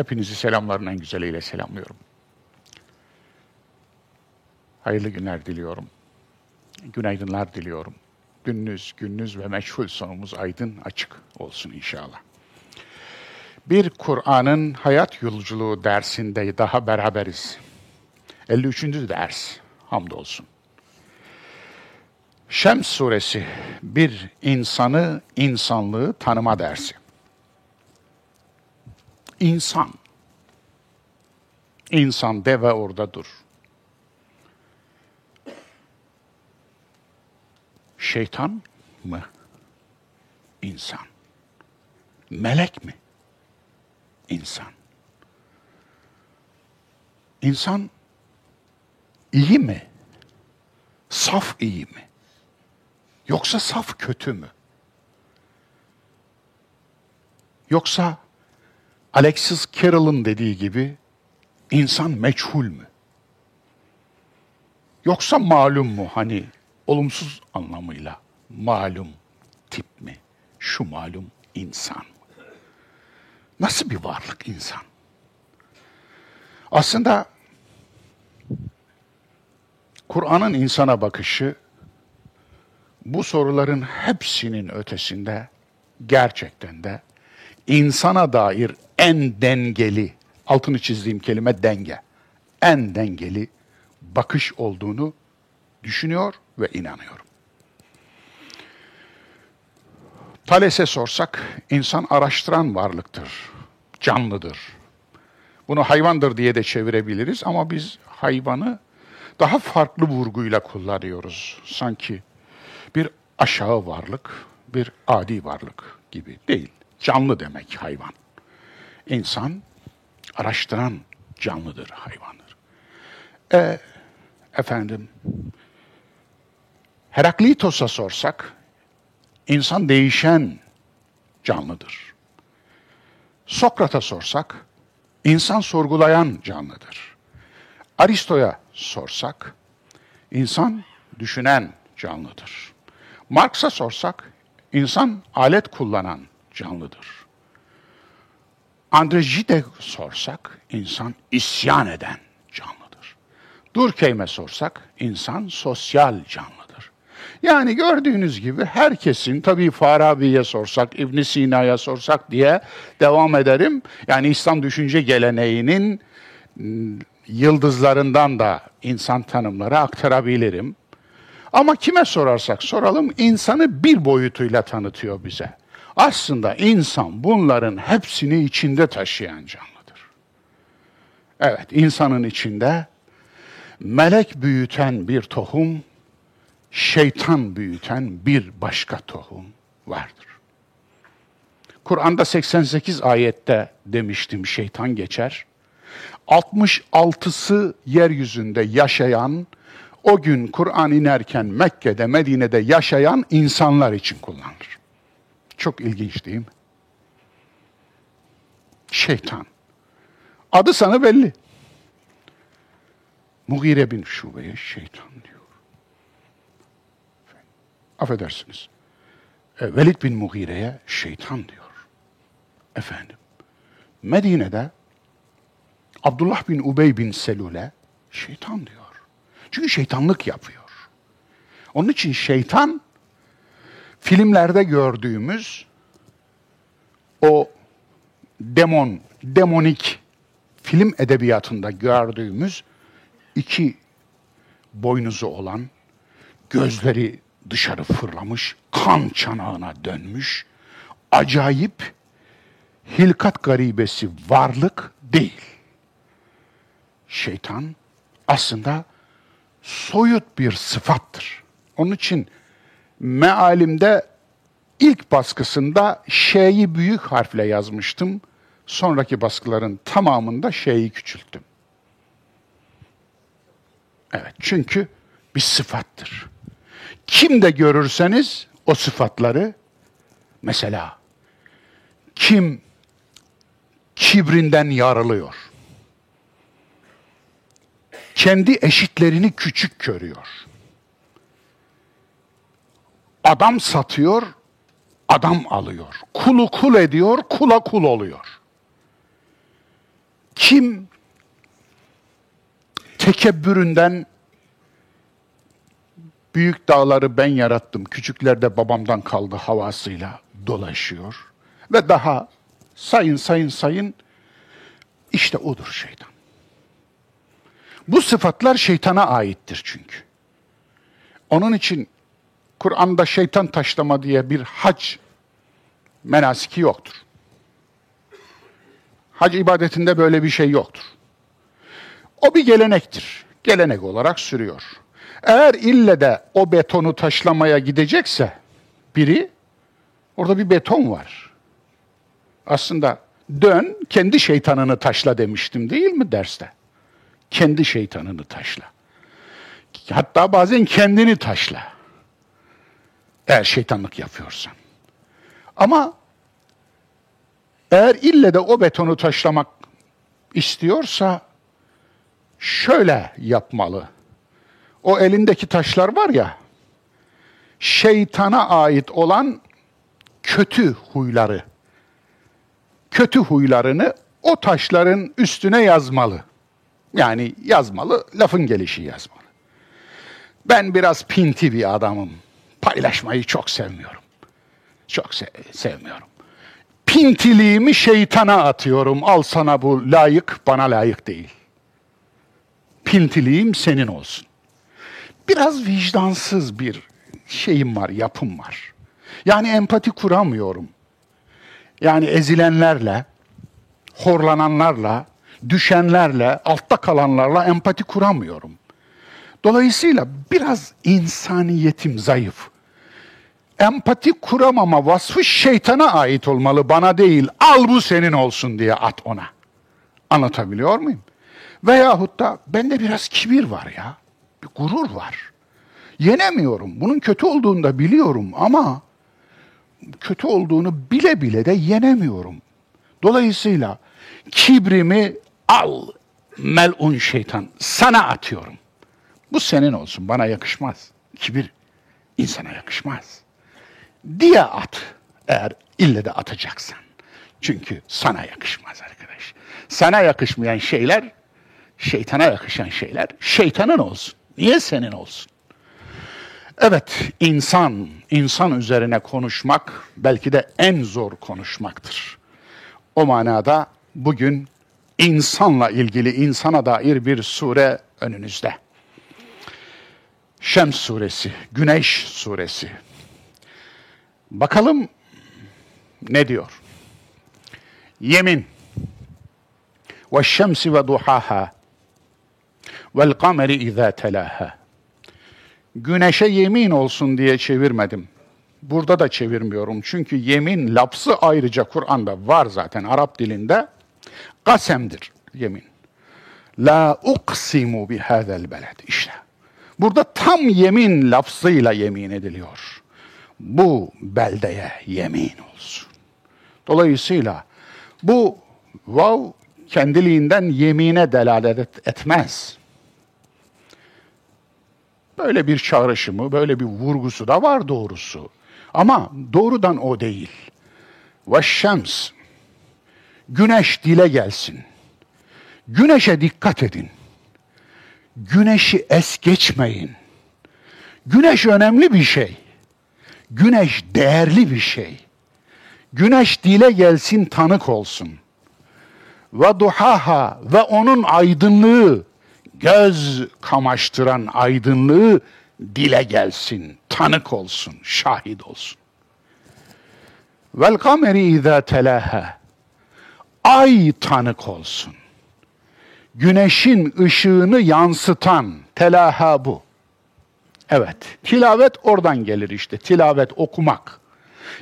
Hepinizi selamların en güzeliyle selamlıyorum. Hayırlı günler diliyorum. Günaydınlar diliyorum. Gününüz, gününüz ve meşhul sonumuz aydın açık olsun inşallah. Bir Kur'an'ın hayat yolculuğu dersinde daha beraberiz. 53. ders, hamdolsun. Şems suresi bir insanı, insanlığı tanıma dersi. İnsan. İnsan de ve orada dur. Şeytan mı? İnsan. Melek mi? İnsan. İnsan iyi mi? Saf iyi mi? Yoksa saf kötü mü? Yoksa Alexis Carroll'ın dediği gibi insan meçhul mü? Yoksa malum mu hani olumsuz anlamıyla malum tip mi? Şu malum insan mı? Nasıl bir varlık insan? Aslında Kur'an'ın insana bakışı bu soruların hepsinin ötesinde gerçekten de insana dair en dengeli, altını çizdiğim kelime denge, en dengeli bakış olduğunu düşünüyor ve inanıyorum. Thales'e sorsak, insan araştıran varlıktır, canlıdır. Bunu hayvandır diye de çevirebiliriz ama biz hayvanı daha farklı vurguyla kullanıyoruz. Sanki bir aşağı varlık, bir adi varlık gibi değil. Canlı demek hayvan. İnsan araştıran canlıdır, hayvandır. E, efendim, Heraklitos'a sorsak, insan değişen canlıdır. Sokrat'a sorsak, insan sorgulayan canlıdır. Aristo'ya sorsak, insan düşünen canlıdır. Marx'a sorsak, insan alet kullanan canlıdır. Andre Gide sorsak, insan isyan eden canlıdır. Durkheim'e sorsak, insan sosyal canlıdır. Yani gördüğünüz gibi herkesin, tabii Farabi'ye sorsak, İbn Sina'ya sorsak diye devam ederim. Yani İslam düşünce geleneğinin yıldızlarından da insan tanımları aktarabilirim. Ama kime sorarsak soralım insanı bir boyutuyla tanıtıyor bize. Aslında insan bunların hepsini içinde taşıyan canlıdır. Evet, insanın içinde melek büyüten bir tohum, şeytan büyüten bir başka tohum vardır. Kur'an'da 88 ayette demiştim şeytan geçer. 66'sı yeryüzünde yaşayan o gün Kur'an inerken Mekke'de, Medine'de yaşayan insanlar için kullanılır. Çok ilginç değil mi? Şeytan. Adı sana belli. Mugire bin Şube'ye şeytan diyor. Affedersiniz. E, Velid bin Mughire'ye şeytan diyor. Efendim. Medine'de Abdullah bin Ubey bin Selul'e şeytan diyor. Çünkü şeytanlık yapıyor. Onun için şeytan filmlerde gördüğümüz o demon, demonik film edebiyatında gördüğümüz iki boynuzu olan, gözleri dışarı fırlamış, kan çanağına dönmüş, acayip, hilkat garibesi varlık değil. Şeytan aslında soyut bir sıfattır. Onun için mealimde ilk baskısında şeyi büyük harfle yazmıştım. Sonraki baskıların tamamında şeyi küçülttüm. Evet, çünkü bir sıfattır. Kim de görürseniz o sıfatları, mesela kim kibrinden yarılıyor, kendi eşitlerini küçük görüyor. Adam satıyor, adam alıyor. Kulu kul ediyor, kula kul oluyor. Kim tekebbüründen büyük dağları ben yarattım, küçüklerde babamdan kaldı havasıyla dolaşıyor ve daha sayın sayın sayın işte odur şeytan. Bu sıfatlar şeytana aittir çünkü. Onun için Kur'an'da şeytan taşlama diye bir hac menasiki yoktur. Hac ibadetinde böyle bir şey yoktur. O bir gelenektir. Gelenek olarak sürüyor. Eğer ille de o betonu taşlamaya gidecekse biri, orada bir beton var. Aslında dön kendi şeytanını taşla demiştim değil mi derste? Kendi şeytanını taşla. Hatta bazen kendini taşla. Eğer şeytanlık yapıyorsan. Ama eğer ille de o betonu taşlamak istiyorsa şöyle yapmalı. O elindeki taşlar var ya, şeytana ait olan kötü huyları, kötü huylarını o taşların üstüne yazmalı. Yani yazmalı, lafın gelişi yazmalı. Ben biraz pinti bir adamım. Paylaşmayı çok sevmiyorum. Çok se sevmiyorum. Pintiliğimi şeytana atıyorum. Al sana bu layık, bana layık değil. Pintiliğim senin olsun. Biraz vicdansız bir şeyim var, yapım var. Yani empati kuramıyorum. Yani ezilenlerle, horlananlarla, düşenlerle, altta kalanlarla empati kuramıyorum. Dolayısıyla biraz insaniyetim zayıf. Empati kuramama vasfı şeytana ait olmalı, bana değil. Al bu senin olsun diye at ona. Anlatabiliyor muyum? Veyahut da bende biraz kibir var ya. Bir gurur var. Yenemiyorum. Bunun kötü olduğunu da biliyorum ama kötü olduğunu bile bile de yenemiyorum. Dolayısıyla kibrimi al melun şeytan sana atıyorum. Bu senin olsun bana yakışmaz. Kibir insana yakışmaz. Diye at eğer ille de atacaksan. Çünkü sana yakışmaz arkadaş. Sana yakışmayan şeyler şeytana yakışan şeyler şeytanın olsun. Niye senin olsun? Evet, insan, insan üzerine konuşmak belki de en zor konuşmaktır. O manada bugün insanla ilgili, insana dair bir sure önünüzde. Şems suresi, Güneş suresi. Bakalım ne diyor? Yemin. Ve şemsi ve duhaha. Vel kameri izâ telâha. Güneşe yemin olsun diye çevirmedim. Burada da çevirmiyorum. Çünkü yemin lapsı ayrıca Kur'an'da var zaten Arap dilinde. Kasemdir yemin. La uksimu bihâzel beled. İşte Burada tam yemin lafzıyla yemin ediliyor. Bu beldeye yemin olsun. Dolayısıyla bu vav kendiliğinden yemine delalet etmez. Böyle bir çağrışımı, böyle bir vurgusu da var doğrusu. Ama doğrudan o değil. Ve güneş dile gelsin. Güneşe dikkat edin. Güneşi es geçmeyin. Güneş önemli bir şey. Güneş değerli bir şey. Güneş dile gelsin tanık olsun. Ve duhaha ve onun aydınlığı, göz kamaştıran aydınlığı dile gelsin, tanık olsun, şahit olsun. Vel kameri izâ telâhâ. Ay tanık olsun güneşin ışığını yansıtan telaha bu. Evet, tilavet oradan gelir işte, tilavet okumak.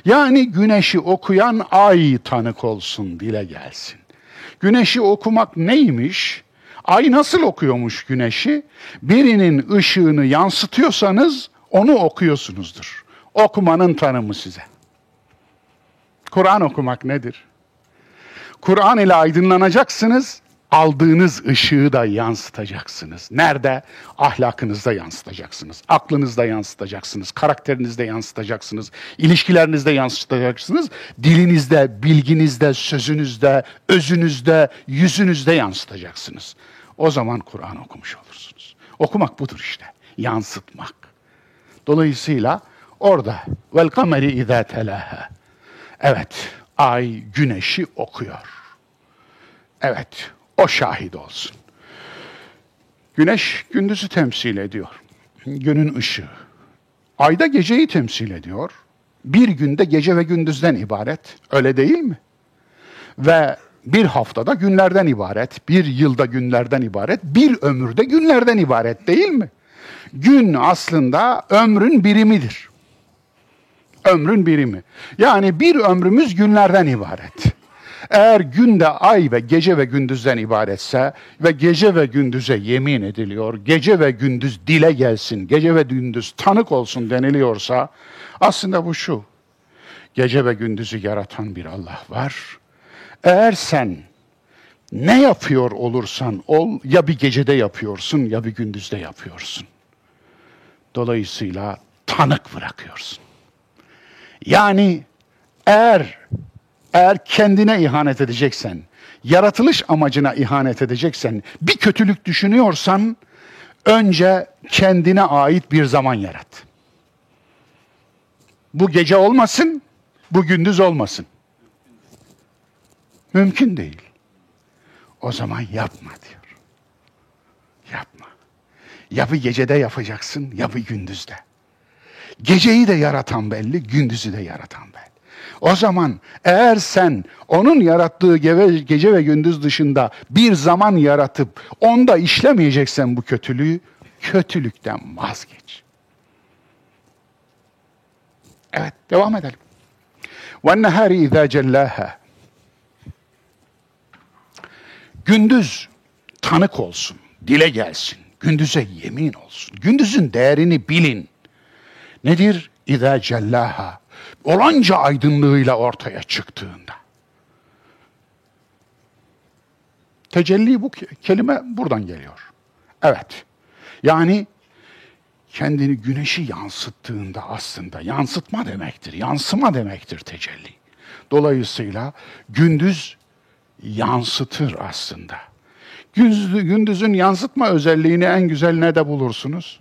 Yani güneşi okuyan ay tanık olsun, dile gelsin. Güneşi okumak neymiş? Ay nasıl okuyormuş güneşi? Birinin ışığını yansıtıyorsanız onu okuyorsunuzdur. Okumanın tanımı size. Kur'an okumak nedir? Kur'an ile aydınlanacaksınız, aldığınız ışığı da yansıtacaksınız. Nerede? Ahlakınızda yansıtacaksınız. Aklınızda yansıtacaksınız. Karakterinizde yansıtacaksınız. ilişkilerinizde yansıtacaksınız. Dilinizde, bilginizde, sözünüzde, özünüzde, yüzünüzde yansıtacaksınız. O zaman Kur'an okumuş olursunuz. Okumak budur işte. Yansıtmak. Dolayısıyla orada vel kameri izâ telâhâ. Evet, ay güneşi okuyor. Evet, o şahit olsun. Güneş gündüzü temsil ediyor. Günün ışığı. Ayda geceyi temsil ediyor. Bir günde gece ve gündüzden ibaret. Öyle değil mi? Ve bir haftada günlerden ibaret, bir yılda günlerden ibaret, bir ömürde günlerden ibaret değil mi? Gün aslında ömrün birimidir. Ömrün birimi. Yani bir ömrümüz günlerden ibaret. Eğer günde ay ve gece ve gündüzden ibaretse ve gece ve gündüze yemin ediliyor, gece ve gündüz dile gelsin, gece ve gündüz tanık olsun deniliyorsa aslında bu şu. Gece ve gündüzü yaratan bir Allah var. Eğer sen ne yapıyor olursan ol ya bir gecede yapıyorsun ya bir gündüzde yapıyorsun. Dolayısıyla tanık bırakıyorsun. Yani eğer eğer kendine ihanet edeceksen, yaratılış amacına ihanet edeceksen, bir kötülük düşünüyorsan önce kendine ait bir zaman yarat. Bu gece olmasın, bu gündüz olmasın. Mümkün değil. O zaman yapma diyor. Yapma. Ya bir gecede yapacaksın ya bir gündüzde. Geceyi de yaratan belli, gündüzü de yaratan belli. O zaman eğer sen onun yarattığı gece ve gündüz dışında bir zaman yaratıp onda işlemeyeceksen bu kötülüğü, kötülükten vazgeç. Evet, devam edelim. وَالنَّهَارِ اِذَا جَلَّاهَا Gündüz tanık olsun, dile gelsin. Gündüze yemin olsun. Gündüzün değerini bilin. Nedir? İza cellaha olanca aydınlığıyla ortaya çıktığında. Tecelli bu kelime buradan geliyor. Evet. Yani kendini güneşi yansıttığında aslında yansıtma demektir. Yansıma demektir tecelli. Dolayısıyla gündüz yansıtır aslında. Gündüzün yansıtma özelliğini en güzel ne de bulursunuz?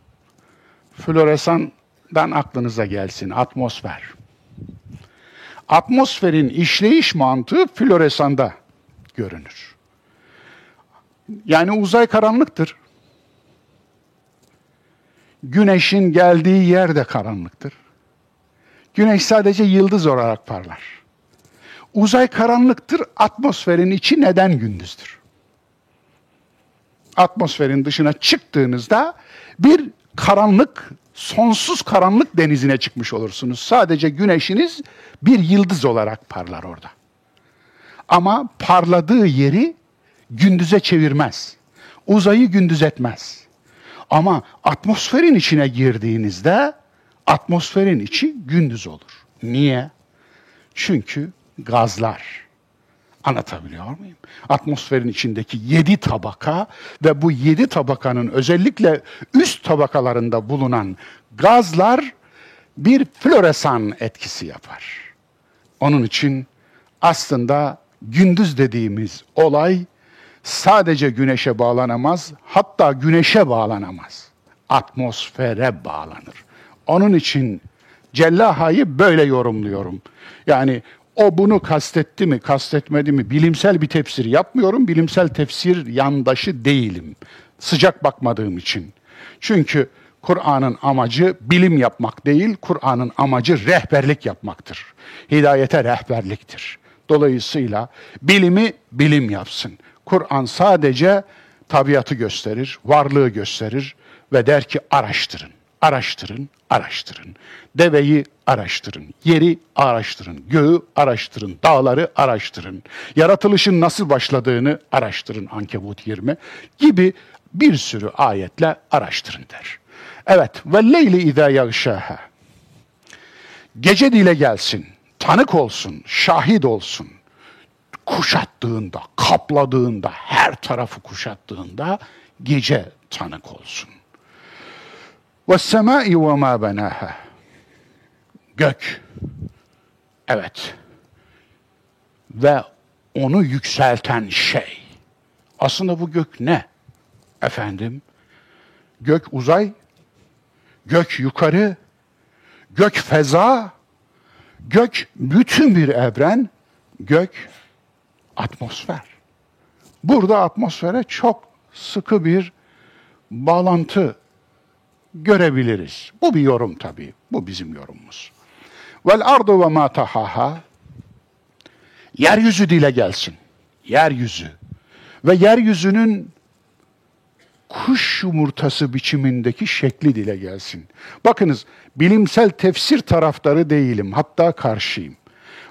Floresandan aklınıza gelsin, atmosfer atmosferin işleyiş mantığı floresanda görünür. Yani uzay karanlıktır. Güneşin geldiği yer de karanlıktır. Güneş sadece yıldız olarak parlar. Uzay karanlıktır, atmosferin içi neden gündüzdür? Atmosferin dışına çıktığınızda bir karanlık sonsuz karanlık denizine çıkmış olursunuz. Sadece güneşiniz bir yıldız olarak parlar orada. Ama parladığı yeri gündüze çevirmez. Uzayı gündüz etmez. Ama atmosferin içine girdiğinizde atmosferin içi gündüz olur. Niye? Çünkü gazlar Anlatabiliyor muyum? Atmosferin içindeki yedi tabaka ve bu yedi tabakanın özellikle üst tabakalarında bulunan gazlar bir floresan etkisi yapar. Onun için aslında gündüz dediğimiz olay sadece güneşe bağlanamaz, hatta güneşe bağlanamaz. Atmosfere bağlanır. Onun için Cellaha'yı böyle yorumluyorum. Yani o bunu kastetti mi, kastetmedi mi? Bilimsel bir tefsir yapmıyorum. Bilimsel tefsir yandaşı değilim. Sıcak bakmadığım için. Çünkü Kur'an'ın amacı bilim yapmak değil, Kur'an'ın amacı rehberlik yapmaktır. Hidayete rehberliktir. Dolayısıyla bilimi bilim yapsın. Kur'an sadece tabiatı gösterir, varlığı gösterir ve der ki araştırın, araştırın, araştırın. Deveyi araştırın, yeri araştırın, göğü araştırın, dağları araştırın. Yaratılışın nasıl başladığını araştırın Ankebut 20 gibi bir sürü ayetle araştırın der. Evet, ve leyli izâ yagşâhâ. Gece dile gelsin, tanık olsun, şahit olsun. kuşattığında, kapladığında, her tarafı kuşattığında gece tanık olsun. وَالسَّمَاءِ وَمَا بَنَاهَا Gök. Evet. Ve onu yükselten şey. Aslında bu gök ne? Efendim, gök uzay, gök yukarı, gök feza, gök bütün bir evren, gök atmosfer. Burada atmosfere çok sıkı bir bağlantı görebiliriz. Bu bir yorum tabii. Bu bizim yorumumuz. Vel ardu ve ma tahaha Yeryüzü dile gelsin. Yeryüzü. Ve yeryüzünün kuş yumurtası biçimindeki şekli dile gelsin. Bakınız bilimsel tefsir taraftarı değilim. Hatta karşıyım.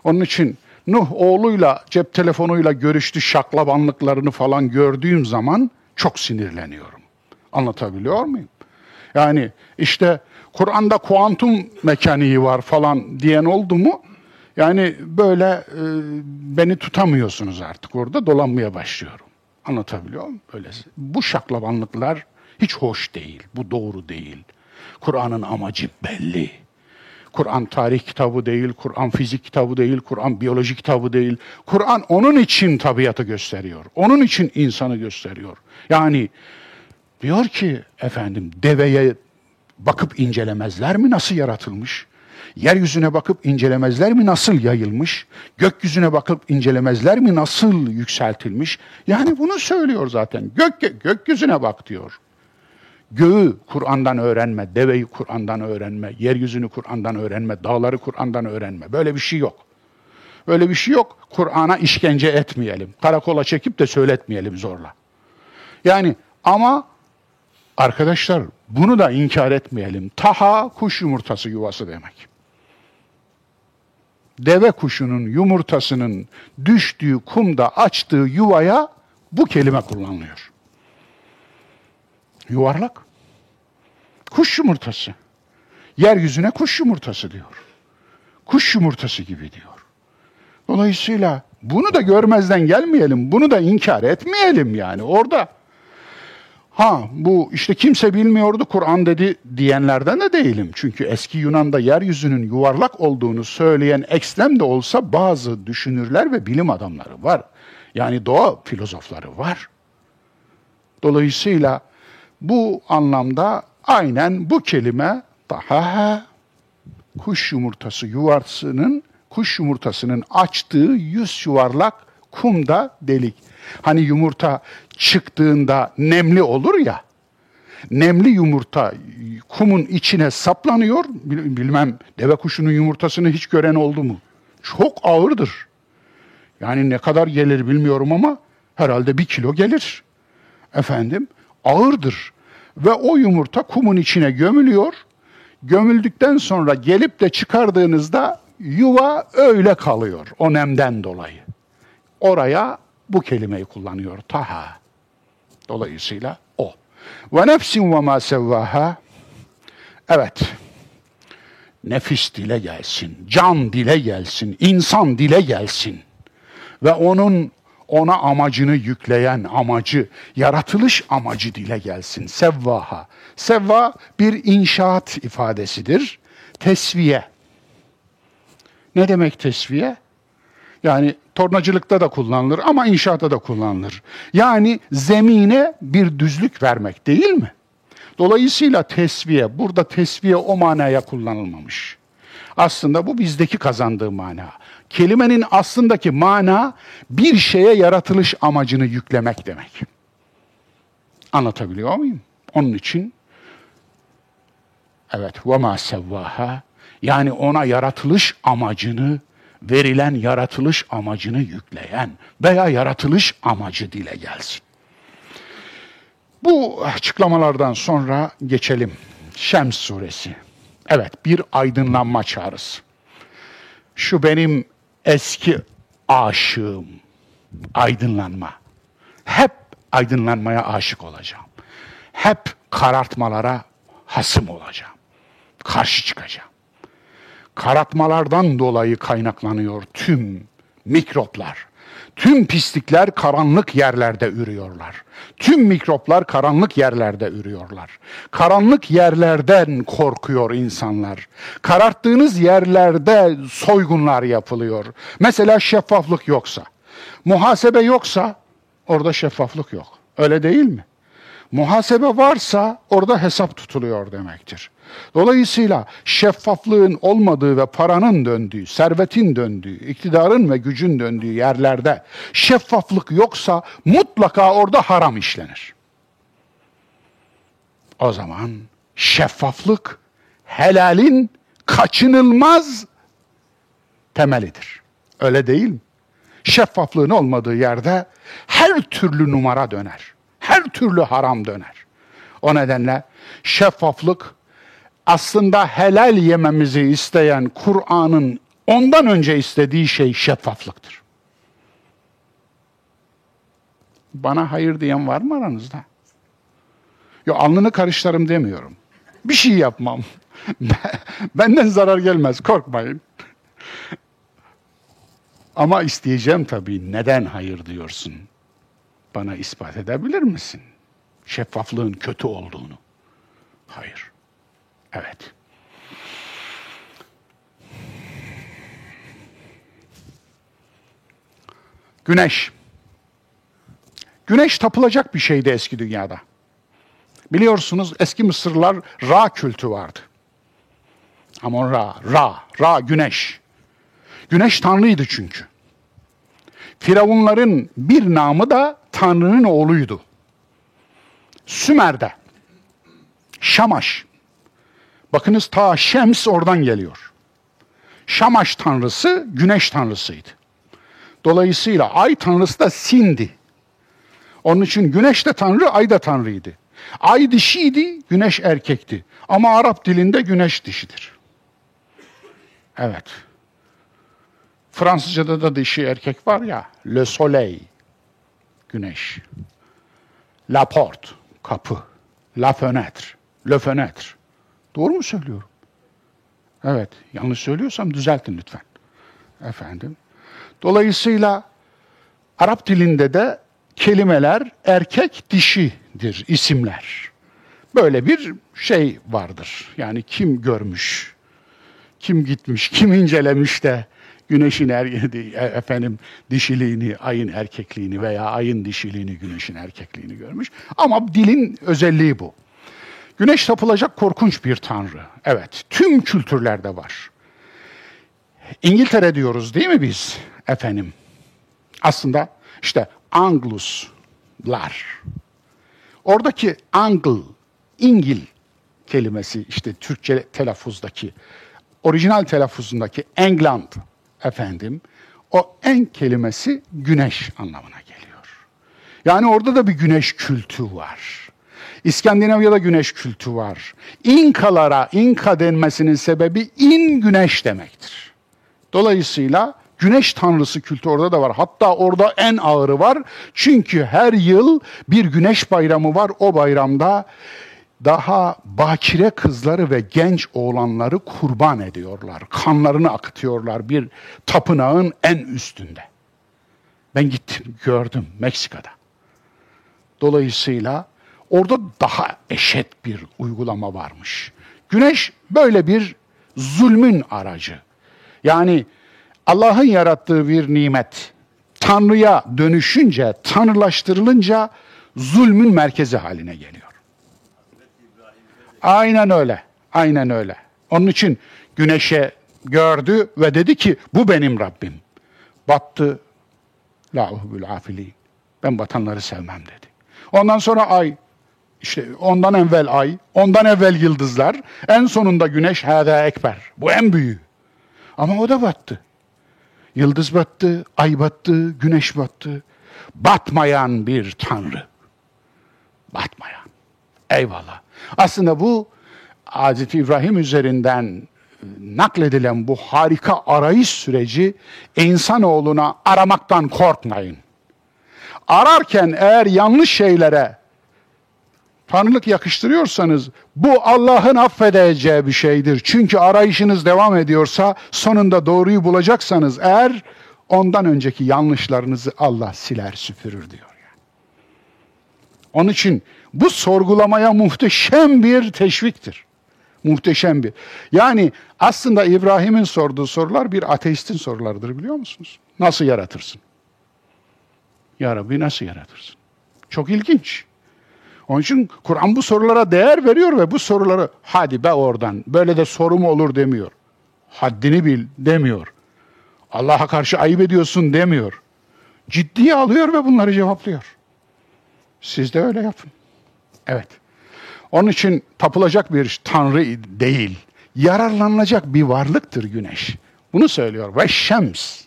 Onun için Nuh oğluyla cep telefonuyla görüştü şaklabanlıklarını falan gördüğüm zaman çok sinirleniyorum. Anlatabiliyor muyum? Yani işte Kur'an'da kuantum mekaniği var falan diyen oldu mu? Yani böyle e, beni tutamıyorsunuz artık orada dolanmaya başlıyorum. Anlatabiliyor muyum? Öyle. Bu şaklabanlıklar hiç hoş değil. Bu doğru değil. Kur'an'ın amacı belli. Kur'an tarih kitabı değil, Kur'an fizik kitabı değil, Kur'an biyoloji kitabı değil. Kur'an onun için tabiatı gösteriyor. Onun için insanı gösteriyor. Yani diyor ki efendim deveye bakıp incelemezler mi nasıl yaratılmış? Yeryüzüne bakıp incelemezler mi nasıl yayılmış? Gökyüzüne bakıp incelemezler mi nasıl yükseltilmiş? Yani bunu söylüyor zaten. Gök, gökyüzüne bak diyor. Göğü Kur'an'dan öğrenme, deveyi Kur'an'dan öğrenme, yeryüzünü Kur'an'dan öğrenme, dağları Kur'an'dan öğrenme. Böyle bir şey yok. Böyle bir şey yok. Kur'an'a işkence etmeyelim. Karakola çekip de söyletmeyelim zorla. Yani ama arkadaşlar bunu da inkar etmeyelim. Taha kuş yumurtası yuvası demek. Deve kuşunun yumurtasının düştüğü kumda açtığı yuvaya bu kelime kullanılıyor. Yuvarlak. Kuş yumurtası. Yeryüzüne kuş yumurtası diyor. Kuş yumurtası gibi diyor. Dolayısıyla bunu da görmezden gelmeyelim, bunu da inkar etmeyelim yani. Orada Ha bu işte kimse bilmiyordu Kur'an dedi diyenlerden de değilim. Çünkü eski Yunan'da yeryüzünün yuvarlak olduğunu söyleyen ekstrem de olsa bazı düşünürler ve bilim adamları var. Yani doğa filozofları var. Dolayısıyla bu anlamda aynen bu kelime daha kuş yumurtası yuvarsının kuş yumurtasının açtığı yüz yuvarlak kumda delik. Hani yumurta çıktığında nemli olur ya. Nemli yumurta kumun içine saplanıyor. Bilmem deve kuşunun yumurtasını hiç gören oldu mu? Çok ağırdır. Yani ne kadar gelir bilmiyorum ama herhalde bir kilo gelir. Efendim ağırdır. Ve o yumurta kumun içine gömülüyor. Gömüldükten sonra gelip de çıkardığınızda yuva öyle kalıyor o nemden dolayı. Oraya bu kelimeyi kullanıyor. Taha. Dolayısıyla o. Ve nefsin ve ma sevvaha. Evet. Nefis dile gelsin, can dile gelsin, insan dile gelsin. Ve onun ona amacını yükleyen amacı, yaratılış amacı dile gelsin. Sevvaha. Sevva bir inşaat ifadesidir. Tesviye. Ne demek tesviye? Yani tornacılıkta da kullanılır ama inşaatta da kullanılır. Yani zemine bir düzlük vermek değil mi? Dolayısıyla tesviye, burada tesviye o manaya kullanılmamış. Aslında bu bizdeki kazandığı mana. Kelimenin aslındaki mana bir şeye yaratılış amacını yüklemek demek. Anlatabiliyor muyum? Onun için evet ve ma sevvaha yani ona yaratılış amacını verilen yaratılış amacını yükleyen veya yaratılış amacı dile gelsin. Bu açıklamalardan sonra geçelim. Şems suresi. Evet bir aydınlanma çağrısı. Şu benim eski aşığım. Aydınlanma. Hep aydınlanmaya aşık olacağım. Hep karartmalara hasım olacağım. Karşı çıkacağım karartmalardan dolayı kaynaklanıyor tüm mikroplar, Tüm pislikler karanlık yerlerde ürüyorlar. Tüm mikroplar karanlık yerlerde ürüyorlar. Karanlık yerlerden korkuyor insanlar. Kararttığınız yerlerde soygunlar yapılıyor. Mesela şeffaflık yoksa, muhasebe yoksa orada şeffaflık yok. Öyle değil mi? Muhasebe varsa orada hesap tutuluyor demektir. Dolayısıyla şeffaflığın olmadığı ve paranın döndüğü, servetin döndüğü, iktidarın ve gücün döndüğü yerlerde şeffaflık yoksa mutlaka orada haram işlenir. O zaman şeffaflık helalin kaçınılmaz temelidir. Öyle değil mi? Şeffaflığın olmadığı yerde her türlü numara döner. Her türlü haram döner. O nedenle şeffaflık aslında helal yememizi isteyen Kur'an'ın ondan önce istediği şey şeffaflıktır. Bana hayır diyen var mı aranızda? Yo alnını karıştırırım demiyorum. Bir şey yapmam. Benden zarar gelmez korkmayın. Ama isteyeceğim tabii neden hayır diyorsun? Bana ispat edebilir misin? Şeffaflığın kötü olduğunu. Hayır. Evet. Güneş. Güneş tapılacak bir şeydi eski dünyada. Biliyorsunuz eski Mısırlılar Ra kültü vardı. Amon Ra, Ra, Ra güneş. Güneş tanrıydı çünkü. Firavunların bir namı da Tanrı'nın oğluydu. Sümer'de, Şamaş, bakınız ta Şems oradan geliyor. Şamaş tanrısı güneş tanrısıydı. Dolayısıyla ay tanrısı da Sin'di. Onun için güneş de tanrı, ay da tanrıydı. Ay dişiydi, güneş erkekti. Ama Arap dilinde güneş dişidir. Evet. Fransızca'da da dişi erkek var ya, le soleil, güneş. La porte, kapı. La fenêtre, le fenêtre. Doğru mu söylüyorum? Evet, yanlış söylüyorsam düzeltin lütfen. Efendim. Dolayısıyla Arap dilinde de kelimeler erkek dişidir isimler. Böyle bir şey vardır. Yani kim görmüş, kim gitmiş, kim incelemiş de güneşin er, efendim dişiliğini, ayın erkekliğini veya ayın dişiliğini, güneşin erkekliğini görmüş. Ama dilin özelliği bu. Güneş tapılacak korkunç bir tanrı. Evet, tüm kültürlerde var. İngiltere diyoruz değil mi biz efendim? Aslında işte Angluslar. Oradaki Angl, İngil kelimesi işte Türkçe telaffuzdaki, orijinal telaffuzundaki England efendim, o en kelimesi güneş anlamına geliyor. Yani orada da bir güneş kültü var. İskandinavya'da güneş kültü var. İnkalara İnka denmesinin sebebi in güneş demektir. Dolayısıyla güneş tanrısı kültü orada da var. Hatta orada en ağırı var. Çünkü her yıl bir güneş bayramı var. O bayramda daha bakire kızları ve genç oğlanları kurban ediyorlar. Kanlarını akıtıyorlar bir tapınağın en üstünde. Ben gittim, gördüm Meksika'da. Dolayısıyla orada daha eşit bir uygulama varmış. Güneş böyle bir zulmün aracı. Yani Allah'ın yarattığı bir nimet Tanrı'ya dönüşünce, tanrılaştırılınca zulmün merkezi haline geliyor. Aynen öyle. Aynen öyle. Onun için güneşe gördü ve dedi ki bu benim Rabbim. Battı. La uhbül afili. Ben batanları sevmem dedi. Ondan sonra ay, işte ondan evvel ay, ondan evvel yıldızlar, en sonunda güneş hâdâ ekber. Bu en büyüğü. Ama o da battı. Yıldız battı, ay battı, güneş battı. Batmayan bir tanrı. Batmayan. Eyvallah. Aslında bu Hazreti İbrahim üzerinden e, nakledilen bu harika arayış süreci insanoğluna aramaktan korkmayın. Ararken eğer yanlış şeylere Tanrılık yakıştırıyorsanız bu Allah'ın affedeceği bir şeydir. Çünkü arayışınız devam ediyorsa sonunda doğruyu bulacaksanız eğer ondan önceki yanlışlarınızı Allah siler süpürür diyor. Yani. Onun için bu sorgulamaya muhteşem bir teşviktir. Muhteşem bir. Yani aslında İbrahim'in sorduğu sorular bir ateistin sorularıdır biliyor musunuz? Nasıl yaratırsın? Ya Rabbi nasıl yaratırsın? Çok ilginç. Onun için Kur'an bu sorulara değer veriyor ve bu soruları hadi be oradan böyle de soru olur demiyor. Haddini bil demiyor. Allah'a karşı ayıp ediyorsun demiyor. Ciddiye alıyor ve bunları cevaplıyor. Siz de öyle yapın. Evet. Onun için tapılacak bir tanrı değil, yararlanılacak bir varlıktır güneş. Bunu söylüyor. Ve şems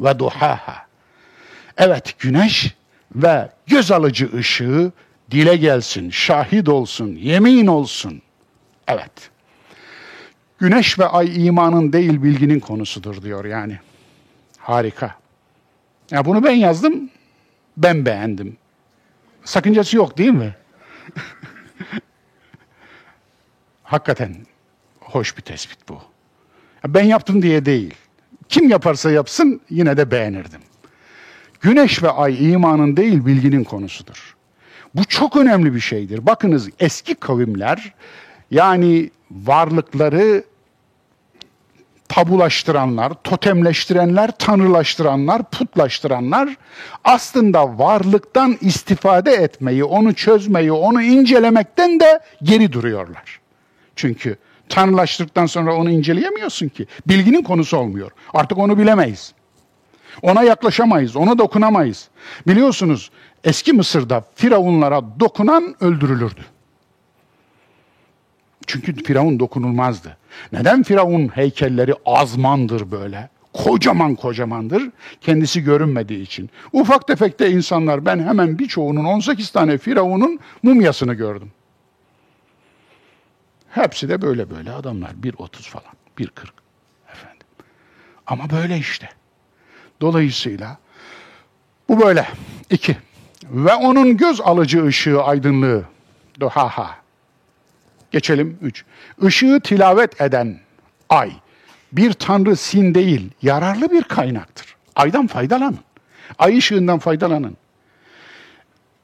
ve duhaha. Evet güneş ve göz alıcı ışığı dile gelsin, şahit olsun, yemin olsun. Evet. Güneş ve ay imanın değil bilginin konusudur diyor yani. Harika. Ya bunu ben yazdım, ben beğendim. Sakıncası yok değil mi? Hakikaten hoş bir tespit bu. Ben yaptım diye değil. Kim yaparsa yapsın yine de beğenirdim. Güneş ve ay imanın değil bilginin konusudur. Bu çok önemli bir şeydir. Bakınız eski kavimler yani varlıkları tabulaştıranlar, totemleştirenler, tanrılaştıranlar, putlaştıranlar aslında varlıktan istifade etmeyi, onu çözmeyi, onu incelemekten de geri duruyorlar. Çünkü tanrılaştıktan sonra onu inceleyemiyorsun ki. Bilginin konusu olmuyor. Artık onu bilemeyiz. Ona yaklaşamayız, ona dokunamayız. Biliyorsunuz eski Mısır'da firavunlara dokunan öldürülürdü. Çünkü firavun dokunulmazdı. Neden firavun heykelleri azmandır böyle? Kocaman kocamandır. Kendisi görünmediği için. Ufak tefekte insanlar ben hemen birçoğunun 18 tane firavunun mumyasını gördüm. Hepsi de böyle böyle adamlar. 1.30 falan, 1.40 efendim. Ama böyle işte. Dolayısıyla bu böyle. İki. Ve onun göz alıcı ışığı, aydınlığı. Duhaha. Geçelim üç. Işığı tilavet eden ay. Bir tanrı sin değil, yararlı bir kaynaktır. Aydan faydalanın. Ay ışığından faydalanın.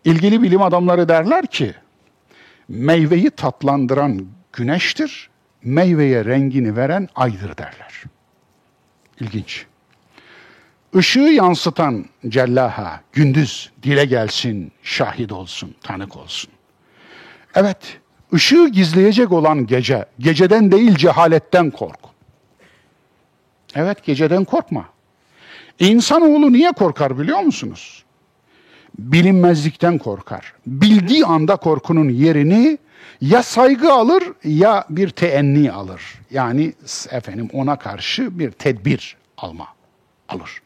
İlgili bilim adamları derler ki, meyveyi tatlandıran güneştir, meyveye rengini veren aydır derler. İlginç. Işığı yansıtan cellaha, gündüz dile gelsin, şahit olsun, tanık olsun. Evet, ışığı gizleyecek olan gece, geceden değil cehaletten kork. Evet, geceden korkma. İnsanoğlu niye korkar biliyor musunuz? Bilinmezlikten korkar. Bildiği anda korkunun yerini ya saygı alır ya bir teenni alır. Yani efendim ona karşı bir tedbir alma alır.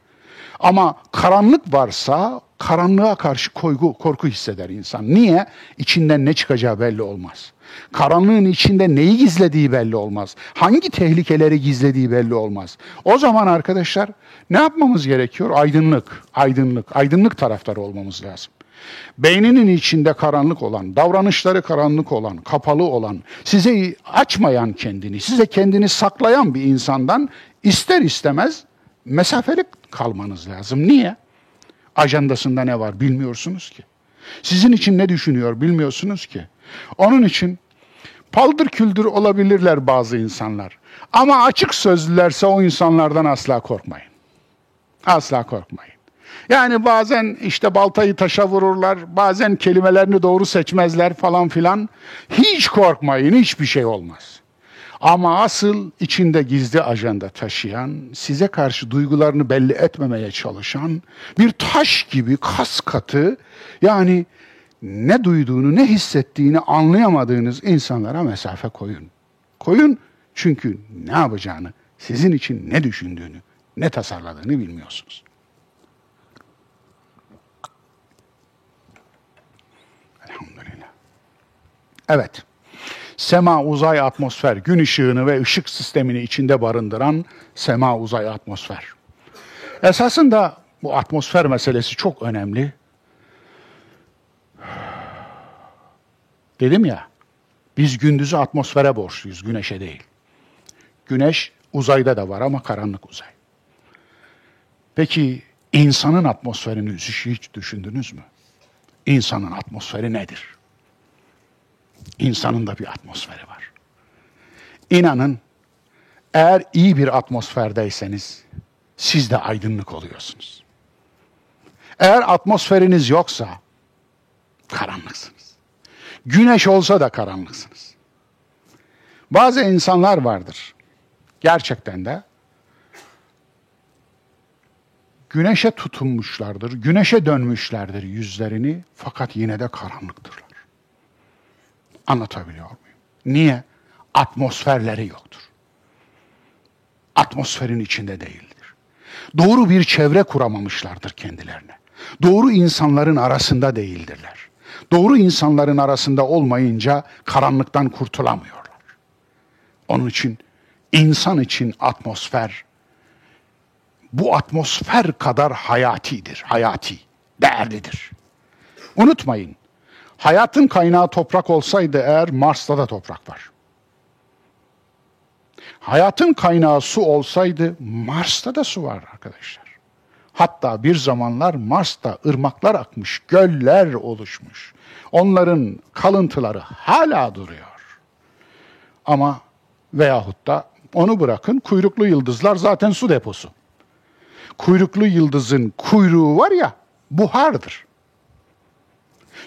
Ama karanlık varsa karanlığa karşı korku, korku hisseder insan. Niye? İçinden ne çıkacağı belli olmaz. Karanlığın içinde neyi gizlediği belli olmaz. Hangi tehlikeleri gizlediği belli olmaz. O zaman arkadaşlar ne yapmamız gerekiyor? Aydınlık, aydınlık, aydınlık taraftarı olmamız lazım. Beyninin içinde karanlık olan, davranışları karanlık olan, kapalı olan, size açmayan kendini, size kendini saklayan bir insandan ister istemez mesafeli kalmanız lazım. Niye? Ajandasında ne var bilmiyorsunuz ki. Sizin için ne düşünüyor bilmiyorsunuz ki. Onun için paldır küldür olabilirler bazı insanlar. Ama açık sözlülerse o insanlardan asla korkmayın. Asla korkmayın. Yani bazen işte baltayı taşa vururlar, bazen kelimelerini doğru seçmezler falan filan. Hiç korkmayın, hiçbir şey olmaz. Ama asıl içinde gizli ajanda taşıyan, size karşı duygularını belli etmemeye çalışan bir taş gibi kas katı yani ne duyduğunu ne hissettiğini anlayamadığınız insanlara mesafe koyun. Koyun çünkü ne yapacağını, sizin için ne düşündüğünü, ne tasarladığını bilmiyorsunuz. Elhamdülillah. Evet. Sema uzay atmosfer, gün ışığını ve ışık sistemini içinde barındıran sema uzay atmosfer. Esasında bu atmosfer meselesi çok önemli. Dedim ya, biz gündüzü atmosfere borçluyuz, güneşe değil. Güneş uzayda da var ama karanlık uzay. Peki insanın atmosferini hiç düşündünüz mü? İnsanın atmosferi nedir? İnsanın da bir atmosferi var. İnanın eğer iyi bir atmosferdeyseniz siz de aydınlık oluyorsunuz. Eğer atmosferiniz yoksa karanlıksınız. Güneş olsa da karanlıksınız. Bazı insanlar vardır. Gerçekten de güneşe tutunmuşlardır, güneşe dönmüşlerdir yüzlerini fakat yine de karanlıktırlar. Anlatabiliyor muyum? Niye? Atmosferleri yoktur. Atmosferin içinde değildir. Doğru bir çevre kuramamışlardır kendilerine. Doğru insanların arasında değildirler. Doğru insanların arasında olmayınca karanlıktan kurtulamıyorlar. Onun için insan için atmosfer bu atmosfer kadar hayatidir, hayati, değerlidir. Unutmayın, hayatın kaynağı toprak olsaydı eğer Mars'ta da toprak var. Hayatın kaynağı su olsaydı Mars'ta da su var arkadaşlar. Hatta bir zamanlar Mars'ta ırmaklar akmış, göller oluşmuş. Onların kalıntıları hala duruyor. Ama veyahut da onu bırakın kuyruklu yıldızlar zaten su deposu. Kuyruklu yıldızın kuyruğu var ya buhardır.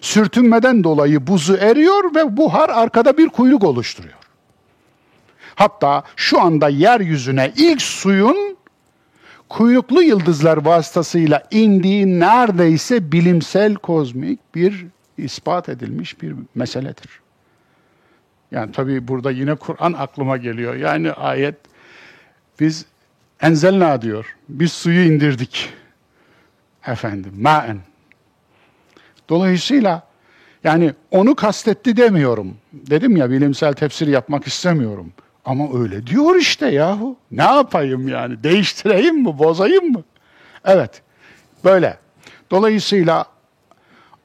Sürtünmeden dolayı buzu eriyor ve buhar arkada bir kuyruk oluşturuyor. Hatta şu anda yeryüzüne ilk suyun kuyruklu yıldızlar vasıtasıyla indiği neredeyse bilimsel kozmik bir ispat edilmiş bir meseledir. Yani tabii burada yine Kur'an aklıma geliyor. Yani ayet biz enzelna diyor. Biz suyu indirdik. Efendim maen. Dolayısıyla yani onu kastetti demiyorum. Dedim ya bilimsel tefsir yapmak istemiyorum. Ama öyle diyor işte yahu. Ne yapayım yani? Değiştireyim mi? Bozayım mı? Evet. Böyle. Dolayısıyla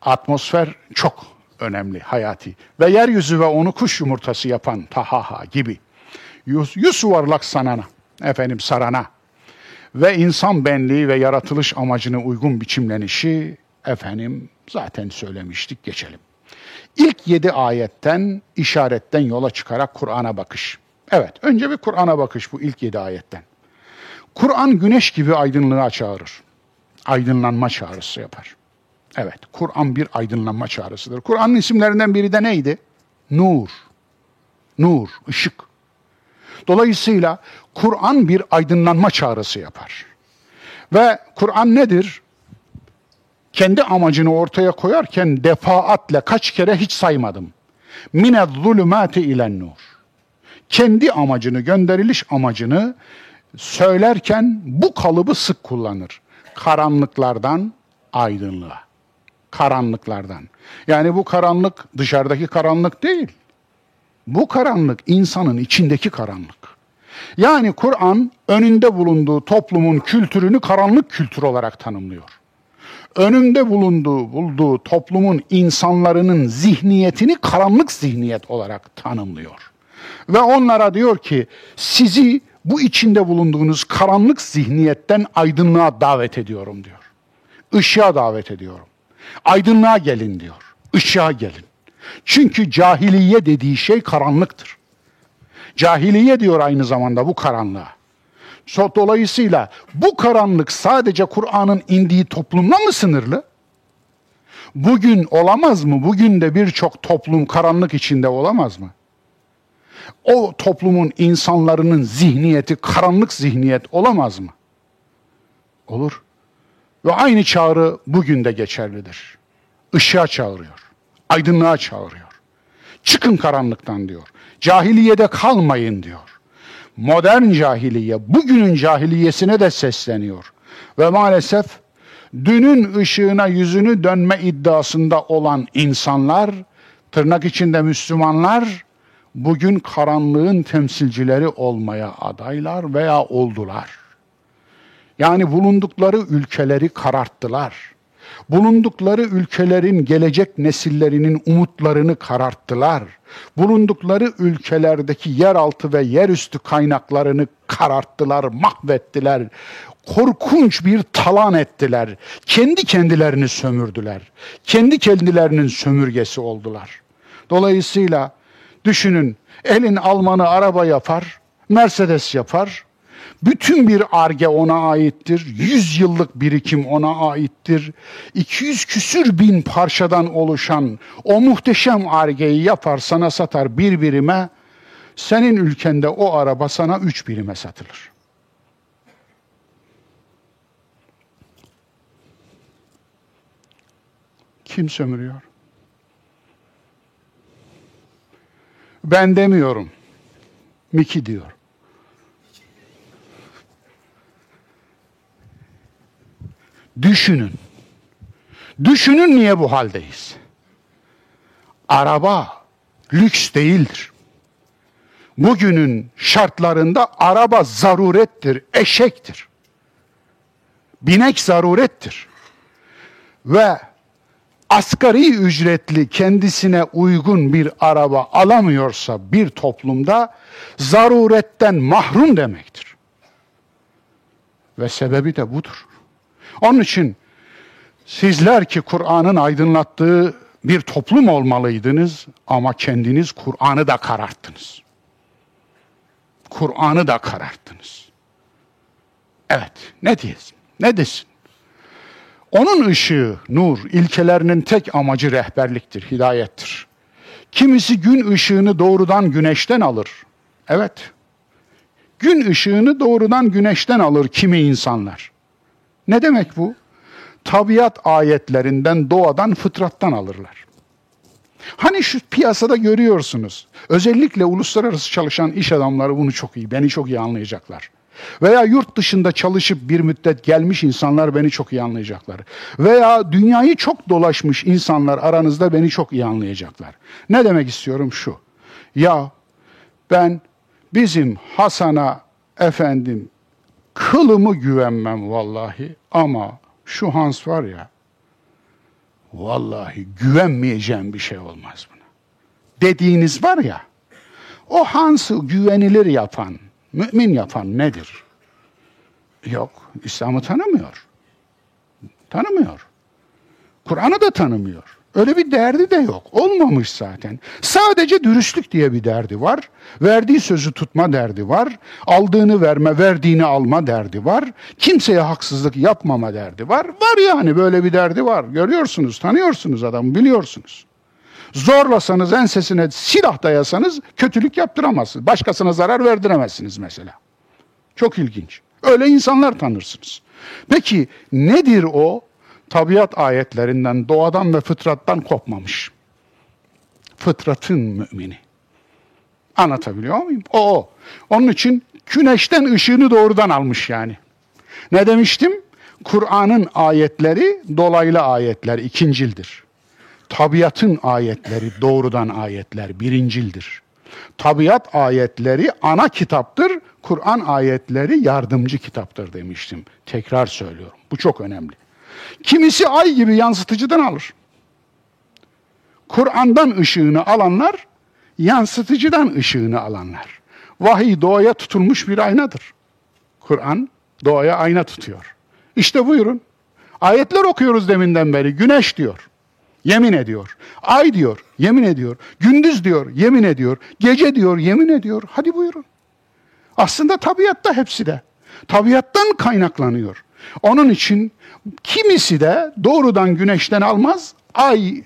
atmosfer çok önemli, hayati. Ve yeryüzü ve onu kuş yumurtası yapan tahaha gibi. Yüz, yüz yuvarlak sanana, efendim sarana ve insan benliği ve yaratılış amacına uygun biçimlenişi efendim zaten söylemiştik geçelim. İlk yedi ayetten, işaretten yola çıkarak Kur'an'a bakış. Evet, önce bir Kur'an'a bakış bu ilk yedi ayetten. Kur'an güneş gibi aydınlığa çağırır. Aydınlanma çağrısı yapar. Evet, Kur'an bir aydınlanma çağrısıdır. Kur'an'ın isimlerinden biri de neydi? Nur. Nur, ışık. Dolayısıyla Kur'an bir aydınlanma çağrısı yapar. Ve Kur'an nedir? Kendi amacını ortaya koyarken defaatle kaç kere hiç saymadım. Mine zulümati ilen nur. Kendi amacını, gönderiliş amacını söylerken bu kalıbı sık kullanır. Karanlıklardan aydınlığa. Karanlıklardan. Yani bu karanlık dışarıdaki karanlık değil. Bu karanlık insanın içindeki karanlık. Yani Kur'an önünde bulunduğu toplumun kültürünü karanlık kültür olarak tanımlıyor. Önünde bulunduğu bulduğu toplumun insanların zihniyetini karanlık zihniyet olarak tanımlıyor. Ve onlara diyor ki sizi bu içinde bulunduğunuz karanlık zihniyetten aydınlığa davet ediyorum diyor. Işığa davet ediyorum. Aydınlığa gelin diyor. Işığa gelin. Çünkü cahiliye dediği şey karanlıktır. Cahiliye diyor aynı zamanda bu karanlığa. Dolayısıyla bu karanlık sadece Kur'an'ın indiği toplumla mı sınırlı? Bugün olamaz mı? Bugün de birçok toplum karanlık içinde olamaz mı? O toplumun insanların zihniyeti karanlık zihniyet olamaz mı? Olur. Ve aynı çağrı bugün de geçerlidir. Işığa çağırıyor. Aydınlığa çağırıyor. Çıkın karanlıktan diyor. Cahiliyede kalmayın diyor. Modern cahiliye bugünün cahiliyesine de sesleniyor. Ve maalesef dünün ışığına yüzünü dönme iddiasında olan insanlar, tırnak içinde Müslümanlar, bugün karanlığın temsilcileri olmaya adaylar veya oldular. Yani bulundukları ülkeleri kararttılar bulundukları ülkelerin gelecek nesillerinin umutlarını kararttılar. Bulundukları ülkelerdeki yeraltı ve yerüstü kaynaklarını kararttılar, mahvettiler. korkunç bir talan ettiler. Kendi kendilerini sömürdüler. Kendi kendilerinin sömürgesi oldular. Dolayısıyla düşünün elin Almanı araba yapar, Mercedes yapar. Bütün bir arge ona aittir. 100 yıllık birikim ona aittir. 200 küsür bin parçadan oluşan o muhteşem argeyi yapar sana satar bir birime. Senin ülkende o araba sana üç birime satılır. Kim sömürüyor? Ben demiyorum. Miki diyor. Düşünün. Düşünün niye bu haldeyiz? Araba lüks değildir. Bugünün şartlarında araba zarurettir, eşektir. Binek zarurettir. Ve asgari ücretli kendisine uygun bir araba alamıyorsa bir toplumda zaruretten mahrum demektir. Ve sebebi de budur. Onun için sizler ki Kur'an'ın aydınlattığı bir toplum olmalıydınız ama kendiniz Kur'an'ı da kararttınız. Kur'an'ı da kararttınız. Evet, ne diyesin? Ne desin? Onun ışığı, nur, ilkelerinin tek amacı rehberliktir, hidayettir. Kimisi gün ışığını doğrudan güneşten alır. Evet, gün ışığını doğrudan güneşten alır kimi insanlar. Ne demek bu? Tabiat ayetlerinden, doğadan, fıtrattan alırlar. Hani şu piyasada görüyorsunuz. Özellikle uluslararası çalışan iş adamları bunu çok iyi, beni çok iyi anlayacaklar. Veya yurt dışında çalışıp bir müddet gelmiş insanlar beni çok iyi anlayacaklar. Veya dünyayı çok dolaşmış insanlar aranızda beni çok iyi anlayacaklar. Ne demek istiyorum şu. Ya ben bizim Hasan'a efendim kılımı güvenmem vallahi ama şu Hans var ya vallahi güvenmeyeceğim bir şey olmaz buna. Dediğiniz var ya o Hans'ı güvenilir yapan, mümin yapan nedir? Yok, İslam'ı tanımıyor. Tanımıyor. Kur'an'ı da tanımıyor. Öyle bir derdi de yok. Olmamış zaten. Sadece dürüstlük diye bir derdi var. Verdiği sözü tutma derdi var. Aldığını verme, verdiğini alma derdi var. Kimseye haksızlık yapmama derdi var. Var yani böyle bir derdi var. Görüyorsunuz, tanıyorsunuz adamı, biliyorsunuz. Zorlasanız ensesine silah dayasanız kötülük yaptıramazsınız. Başkasına zarar verdiremezsiniz mesela. Çok ilginç. Öyle insanlar tanırsınız. Peki nedir o? Tabiat ayetlerinden, doğadan ve fıtrattan kopmamış. Fıtratın mümini. Anlatabiliyor muyum? O, o. Onun için güneşten ışığını doğrudan almış yani. Ne demiştim? Kur'an'ın ayetleri dolaylı ayetler, ikincildir. Tabiatın ayetleri doğrudan ayetler, birincildir. Tabiat ayetleri ana kitaptır, Kur'an ayetleri yardımcı kitaptır demiştim. Tekrar söylüyorum. Bu çok önemli. Kimisi ay gibi yansıtıcıdan alır. Kur'an'dan ışığını alanlar, yansıtıcıdan ışığını alanlar. Vahiy doğaya tutulmuş bir aynadır. Kur'an doğaya ayna tutuyor. İşte buyurun. Ayetler okuyoruz deminden beri. Güneş diyor. Yemin ediyor. Ay diyor. Yemin ediyor. Gündüz diyor. Yemin ediyor. Gece diyor. Yemin ediyor. Hadi buyurun. Aslında tabiatta hepsi de. Tabiattan kaynaklanıyor. Onun için kimisi de doğrudan güneşten almaz, ay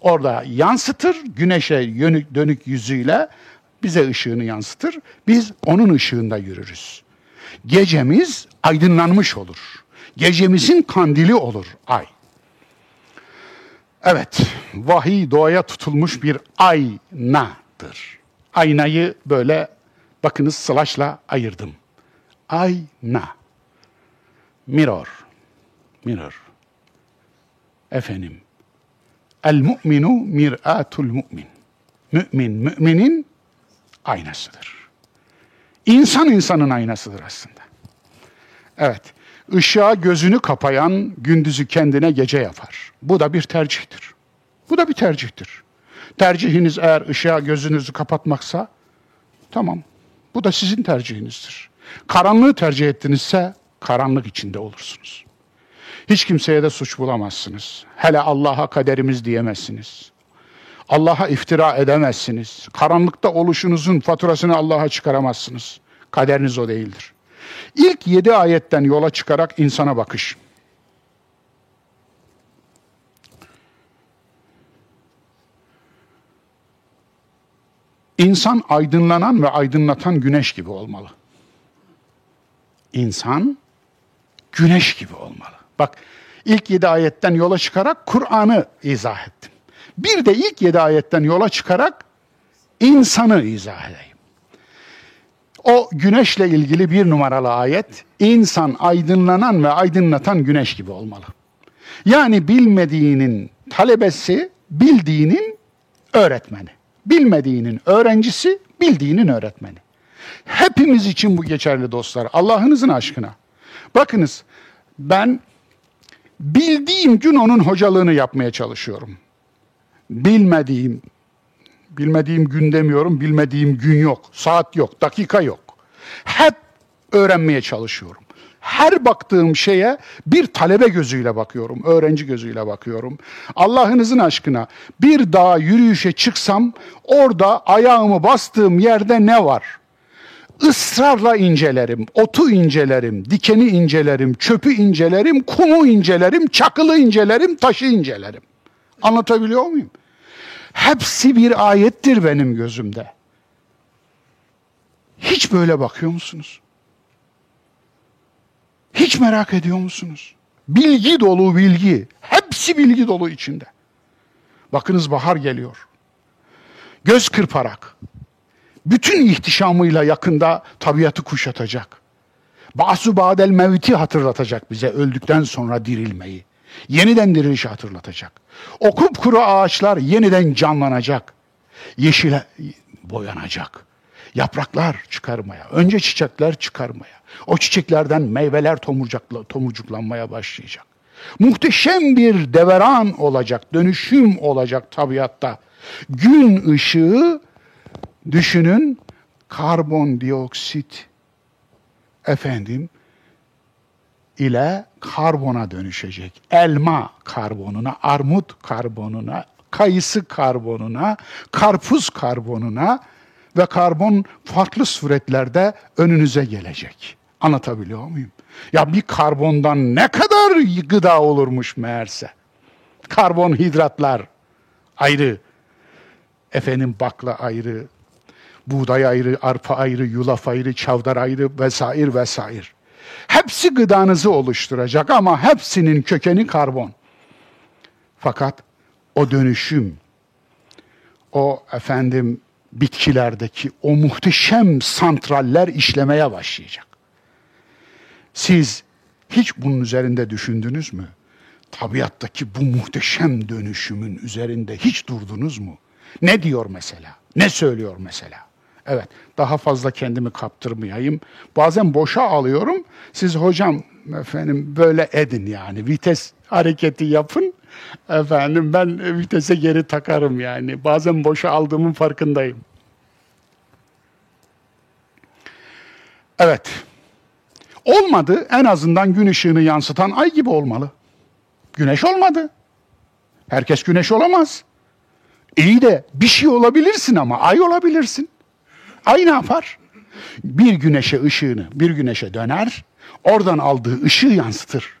orada yansıtır, güneşe yönük, dönük yüzüyle bize ışığını yansıtır. Biz onun ışığında yürürüz. Gecemiz aydınlanmış olur. Gecemizin kandili olur ay. Evet, vahiy doğaya tutulmuş bir aynadır. Aynayı böyle bakınız sılaşla ayırdım. Ayna. Mirror mirror. Efendim, el mu'minu mir'atul mu'min. Mümin, müminin aynasıdır. İnsan insanın aynasıdır aslında. Evet, ışığa gözünü kapayan gündüzü kendine gece yapar. Bu da bir tercihtir. Bu da bir tercihtir. Tercihiniz eğer ışığa gözünüzü kapatmaksa, tamam. Bu da sizin tercihinizdir. Karanlığı tercih ettinizse, karanlık içinde olursunuz. Hiç kimseye de suç bulamazsınız. Hele Allah'a kaderimiz diyemezsiniz. Allah'a iftira edemezsiniz. Karanlıkta oluşunuzun faturasını Allah'a çıkaramazsınız. Kaderiniz o değildir. İlk yedi ayetten yola çıkarak insana bakış. İnsan aydınlanan ve aydınlatan güneş gibi olmalı. İnsan güneş gibi olmalı. Bak ilk yedi ayetten yola çıkarak Kur'an'ı izah ettim. Bir de ilk yedi ayetten yola çıkarak insanı izah edeyim. O güneşle ilgili bir numaralı ayet, insan aydınlanan ve aydınlatan güneş gibi olmalı. Yani bilmediğinin talebesi, bildiğinin öğretmeni. Bilmediğinin öğrencisi, bildiğinin öğretmeni. Hepimiz için bu geçerli dostlar. Allah'ınızın aşkına. Bakınız ben bildiğim gün onun hocalığını yapmaya çalışıyorum. Bilmediğim, bilmediğim gün demiyorum, bilmediğim gün yok, saat yok, dakika yok. Hep öğrenmeye çalışıyorum. Her baktığım şeye bir talebe gözüyle bakıyorum, öğrenci gözüyle bakıyorum. Allah'ınızın aşkına bir dağa yürüyüşe çıksam orada ayağımı bastığım yerde ne var? Israrla incelerim, otu incelerim, dikeni incelerim, çöpü incelerim, kumu incelerim, çakılı incelerim, taşı incelerim. Anlatabiliyor muyum? Hepsi bir ayettir benim gözümde. Hiç böyle bakıyor musunuz? Hiç merak ediyor musunuz? Bilgi dolu bilgi. Hepsi bilgi dolu içinde. Bakınız bahar geliyor. Göz kırparak, bütün ihtişamıyla yakında tabiatı kuşatacak. Basu badel mevti hatırlatacak bize öldükten sonra dirilmeyi. Yeniden dirilişi hatırlatacak. O kupkuru ağaçlar yeniden canlanacak. Yeşile boyanacak. Yapraklar çıkarmaya, önce çiçekler çıkarmaya. O çiçeklerden meyveler tomurcuklanmaya başlayacak. Muhteşem bir deveran olacak, dönüşüm olacak tabiatta. Gün ışığı Düşünün karbondioksit efendim ile karbona dönüşecek. Elma karbonuna, armut karbonuna, kayısı karbonuna, karpuz karbonuna ve karbon farklı suretlerde önünüze gelecek. Anlatabiliyor muyum? Ya bir karbondan ne kadar gıda olurmuş meğerse. Karbonhidratlar ayrı, efendim bakla ayrı, Buğday ayrı, arpa ayrı, yulaf ayrı, çavdar ayrı vesaire vesaire. Hepsi gıdanızı oluşturacak ama hepsinin kökeni karbon. Fakat o dönüşüm, o efendim bitkilerdeki o muhteşem santraller işlemeye başlayacak. Siz hiç bunun üzerinde düşündünüz mü? Tabiattaki bu muhteşem dönüşümün üzerinde hiç durdunuz mu? Ne diyor mesela? Ne söylüyor mesela? Evet, daha fazla kendimi kaptırmayayım. Bazen boşa alıyorum. Siz hocam efendim böyle edin yani. Vites hareketi yapın. Efendim ben vitese geri takarım yani. Bazen boşa aldığımın farkındayım. Evet. Olmadı. En azından gün ışığını yansıtan ay gibi olmalı. Güneş olmadı. Herkes güneş olamaz. İyi de bir şey olabilirsin ama ay olabilirsin. Ay yapar? Bir güneşe ışığını, bir güneşe döner, oradan aldığı ışığı yansıtır.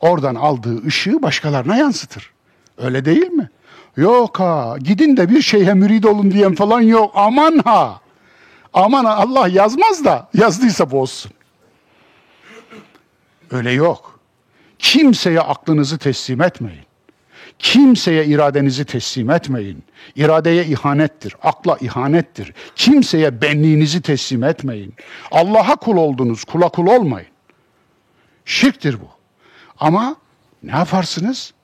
Oradan aldığı ışığı başkalarına yansıtır. Öyle değil mi? Yok ha, gidin de bir şeyhe mürid olun diyen falan yok. Aman ha. Aman ha, Allah yazmaz da yazdıysa bozsun. Öyle yok. Kimseye aklınızı teslim etmeyin. Kimseye iradenizi teslim etmeyin. İradeye ihanettir, akla ihanettir. Kimseye benliğinizi teslim etmeyin. Allah'a kul oldunuz, kula kul olmayın. Şirktir bu. Ama ne yaparsınız?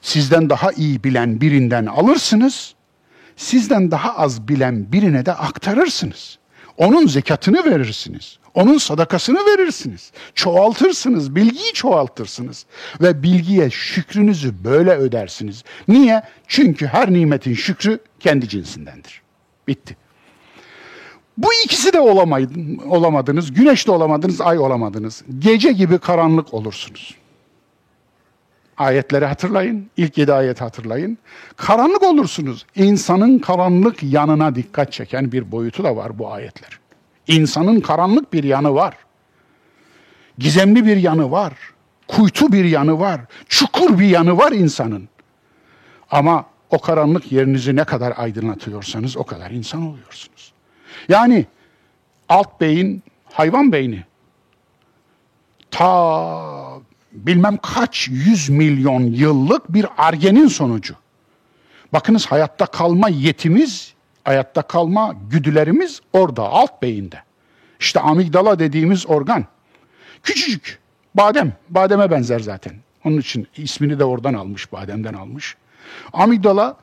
Sizden daha iyi bilen birinden alırsınız, sizden daha az bilen birine de aktarırsınız. Onun zekatını verirsiniz. Onun sadakasını verirsiniz. Çoğaltırsınız, bilgiyi çoğaltırsınız. Ve bilgiye şükrünüzü böyle ödersiniz. Niye? Çünkü her nimetin şükrü kendi cinsindendir. Bitti. Bu ikisi de olamadınız. Güneş de olamadınız, ay olamadınız. Gece gibi karanlık olursunuz. Ayetleri hatırlayın. İlk yedi ayet hatırlayın. Karanlık olursunuz. İnsanın karanlık yanına dikkat çeken bir boyutu da var bu ayetler. İnsanın karanlık bir yanı var. Gizemli bir yanı var. Kuytu bir yanı var. Çukur bir yanı var insanın. Ama o karanlık yerinizi ne kadar aydınlatıyorsanız o kadar insan oluyorsunuz. Yani alt beyin hayvan beyni. Ta bilmem kaç yüz milyon yıllık bir argenin sonucu. Bakınız hayatta kalma yetimiz, hayatta kalma güdülerimiz orada, alt beyinde. İşte amigdala dediğimiz organ. Küçücük, badem, bademe benzer zaten. Onun için ismini de oradan almış, bademden almış. Amigdala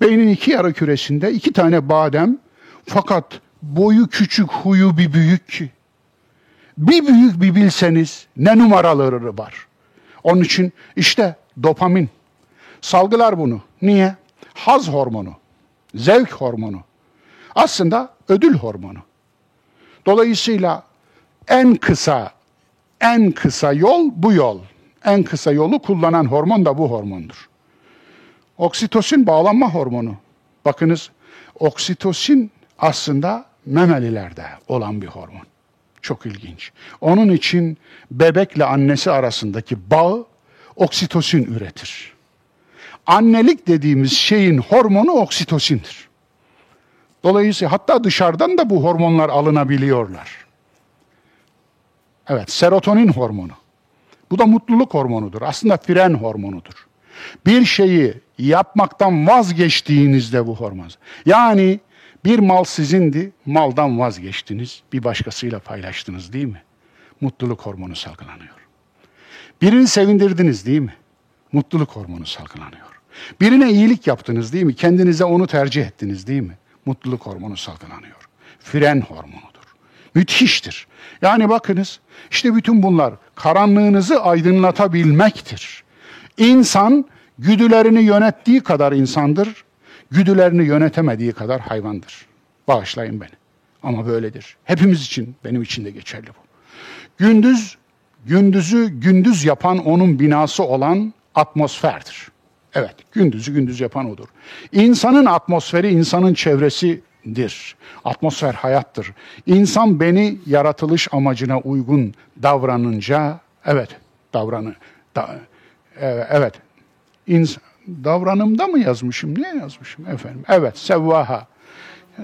beynin iki yarı küresinde iki tane badem fakat boyu küçük, huyu bir büyük ki. Bir büyük bir bilseniz ne numaraları var. Onun için işte dopamin. Salgılar bunu. Niye? Haz hormonu, zevk hormonu. Aslında ödül hormonu. Dolayısıyla en kısa en kısa yol bu yol. En kısa yolu kullanan hormon da bu hormondur. Oksitosin bağlanma hormonu. Bakınız oksitosin aslında memelilerde olan bir hormon. Çok ilginç. Onun için bebekle annesi arasındaki bağı oksitosin üretir. Annelik dediğimiz şeyin hormonu oksitosindir. Dolayısıyla hatta dışarıdan da bu hormonlar alınabiliyorlar. Evet, serotonin hormonu. Bu da mutluluk hormonudur. Aslında fren hormonudur. Bir şeyi yapmaktan vazgeçtiğinizde bu hormon. Yani bir mal sizindi, maldan vazgeçtiniz, bir başkasıyla paylaştınız değil mi? Mutluluk hormonu salgılanıyor. Birini sevindirdiniz değil mi? Mutluluk hormonu salgılanıyor. Birine iyilik yaptınız değil mi? Kendinize onu tercih ettiniz değil mi? Mutluluk hormonu salgılanıyor. Fren hormonudur. Müthiştir. Yani bakınız işte bütün bunlar karanlığınızı aydınlatabilmektir. İnsan güdülerini yönettiği kadar insandır, güdülerini yönetemediği kadar hayvandır. Bağışlayın beni. Ama böyledir. Hepimiz için, benim için de geçerli bu. Gündüz, gündüzü gündüz yapan onun binası olan atmosferdir. Evet, gündüzü gündüz yapan odur. İnsanın atmosferi, insanın çevresidir. Atmosfer hayattır. İnsan beni yaratılış amacına uygun davranınca, evet, davranı, da, e, evet, ins davranımda mı yazmışım, ne yazmışım efendim? Evet, sevvaha.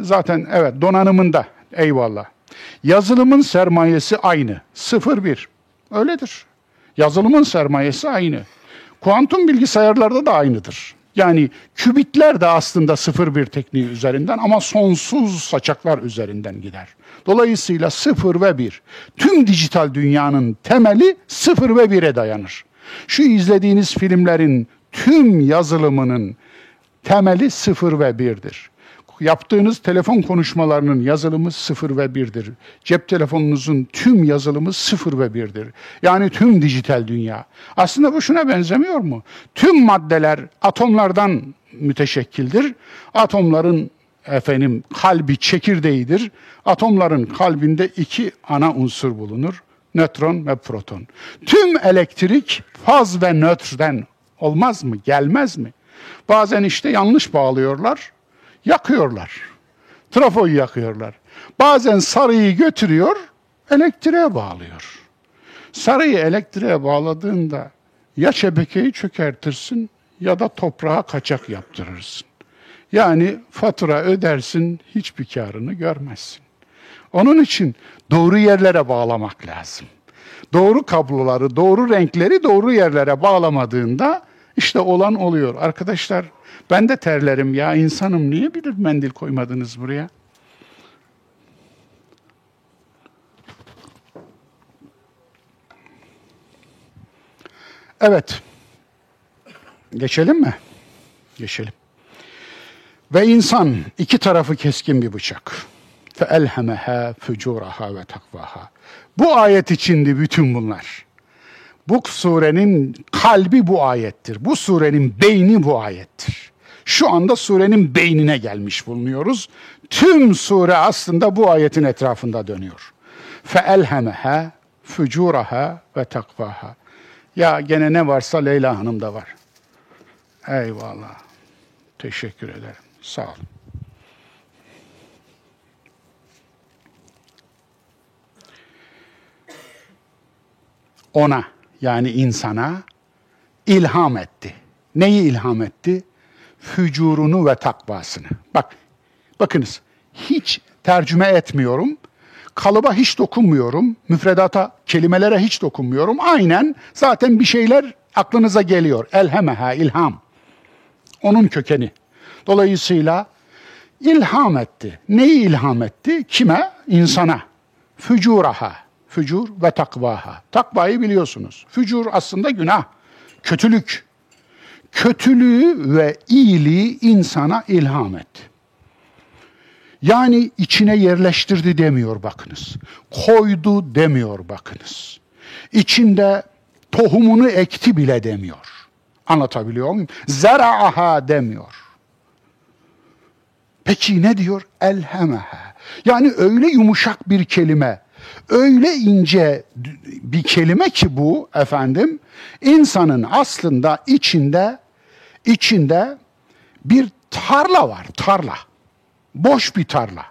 Zaten evet, donanımında, eyvallah. Yazılımın sermayesi aynı, 0-1. Öyledir. Yazılımın sermayesi aynı. Kuantum bilgisayarlarda da aynıdır. Yani kübitler de aslında 0-1 tekniği üzerinden ama sonsuz saçaklar üzerinden gider. Dolayısıyla 0 ve 1. Tüm dijital dünyanın temeli 0 ve 1'e dayanır. Şu izlediğiniz filmlerin tüm yazılımının temeli 0 ve 1'dir. Yaptığınız telefon konuşmalarının yazılımı 0 ve 1'dir. Cep telefonunuzun tüm yazılımı 0 ve 1'dir. Yani tüm dijital dünya. Aslında bu şuna benzemiyor mu? Tüm maddeler atomlardan müteşekkildir. Atomların efendim kalbi çekirdeğidir. Atomların kalbinde iki ana unsur bulunur. Nötron ve proton. Tüm elektrik faz ve nötrden olmaz mı? Gelmez mi? Bazen işte yanlış bağlıyorlar yakıyorlar. Trafoyu yakıyorlar. Bazen sarıyı götürüyor, elektriğe bağlıyor. Sarıyı elektriğe bağladığında ya şebekeyi çökertirsin ya da toprağa kaçak yaptırırsın. Yani fatura ödersin, hiçbir karını görmezsin. Onun için doğru yerlere bağlamak lazım. Doğru kabloları, doğru renkleri doğru yerlere bağlamadığında işte olan oluyor. Arkadaşlar ben de terlerim ya insanım niye bilir mendil koymadınız buraya? Evet. Geçelim mi? Geçelim. Ve insan iki tarafı keskin bir bıçak. Fe elhemeha fucuraha ve takvaha. Bu ayet içindi bütün bunlar. Bu surenin kalbi bu ayettir. Bu surenin beyni bu ayettir. Şu anda surenin beynine gelmiş bulunuyoruz. Tüm sure aslında bu ayetin etrafında dönüyor. فَاَلْهَمَهَا fücuraha ve takvaha. Ya gene ne varsa Leyla Hanım da var. Eyvallah. Teşekkür ederim. Sağ olun. Ona yani insana ilham etti. Neyi ilham etti? Fücurunu ve takvasını. Bak, bakınız hiç tercüme etmiyorum. Kalıba hiç dokunmuyorum. Müfredata, kelimelere hiç dokunmuyorum. Aynen zaten bir şeyler aklınıza geliyor. Elhemeha, ilham. Onun kökeni. Dolayısıyla ilham etti. Neyi ilham etti? Kime? İnsana. Fücuraha. Fücur ve takvaha. Takvayı biliyorsunuz. Fücur aslında günah. Kötülük. Kötülüğü ve iyiliği insana ilham etti. Yani içine yerleştirdi demiyor bakınız. Koydu demiyor bakınız. İçinde tohumunu ekti bile demiyor. Anlatabiliyor muyum? Zera'aha demiyor. Peki ne diyor? Elhemeha. Yani öyle yumuşak bir kelime, öyle ince bir kelime ki bu efendim, insanın aslında içinde içinde bir tarla var, tarla. Boş bir tarla.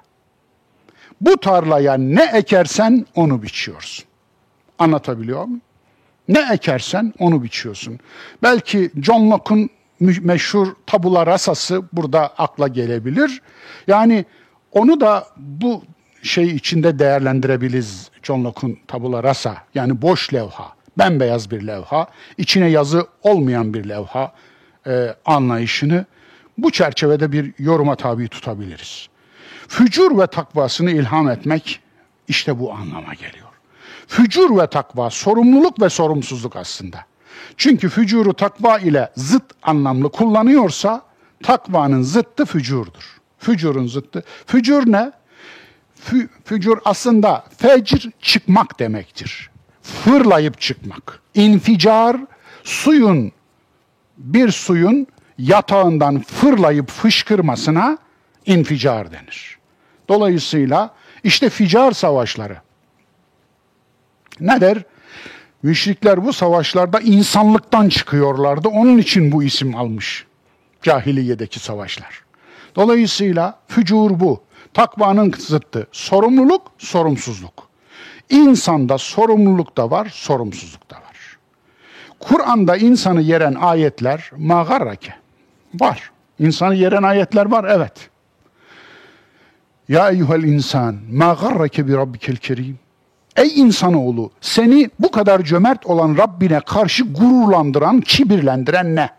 Bu tarlaya ne ekersen onu biçiyorsun. Anlatabiliyor muyum? Ne ekersen onu biçiyorsun. Belki John Locke'un meşhur tabula rasası burada akla gelebilir. Yani onu da bu şey içinde değerlendirebiliriz John Locke'un tabula rasa. Yani boş levha, bembeyaz bir levha, içine yazı olmayan bir levha e, anlayışını bu çerçevede bir yoruma tabi tutabiliriz. Fücur ve takvasını ilham etmek işte bu anlama geliyor. Fücur ve takva sorumluluk ve sorumsuzluk aslında. Çünkü fücuru takva ile zıt anlamlı kullanıyorsa takvanın zıttı fücurdur. Fücurun zıttı. Fücur ne? Fü, fücur aslında fecr çıkmak demektir. Fırlayıp çıkmak. İnficar suyun bir suyun yatağından fırlayıp fışkırmasına inficar denir. Dolayısıyla işte ficar savaşları. Ne der? Müşrikler bu savaşlarda insanlıktan çıkıyorlardı. Onun için bu isim almış. Cahiliyedeki savaşlar. Dolayısıyla fücur bu. Takvanın zıttı. Sorumluluk, sorumsuzluk. İnsanda sorumluluk da var, sorumsuzluk da var. Kur'an'da insanı yeren ayetler magarrake. Var. İnsanı yeren ayetler var, evet. Ya eyyuhel insan, ma garrake bi rabbikel kerim. Ey insanoğlu, seni bu kadar cömert olan Rabbine karşı gururlandıran, kibirlendiren ne?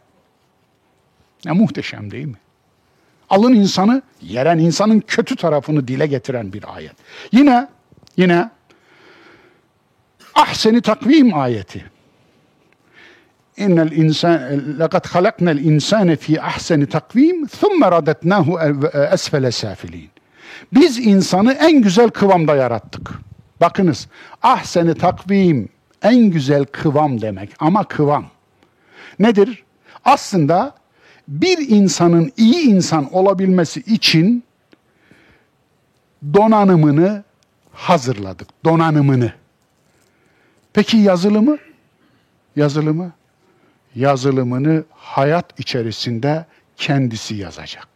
Ne muhteşem değil mi? Alın insanı, yeren insanın kötü tarafını dile getiren bir ayet. Yine, yine ahseni takvim ayeti. İnnel insan laqad halaknal insane fi ahseni takvim thumma radetnahu esfele safilin. Biz insanı en güzel kıvamda yarattık. Bakınız, ahseni takvim en güzel kıvam demek ama kıvam. Nedir? Aslında bir insanın iyi insan olabilmesi için donanımını hazırladık. Donanımını. Peki yazılımı? Yazılımı? Yazılımını hayat içerisinde kendisi yazacak.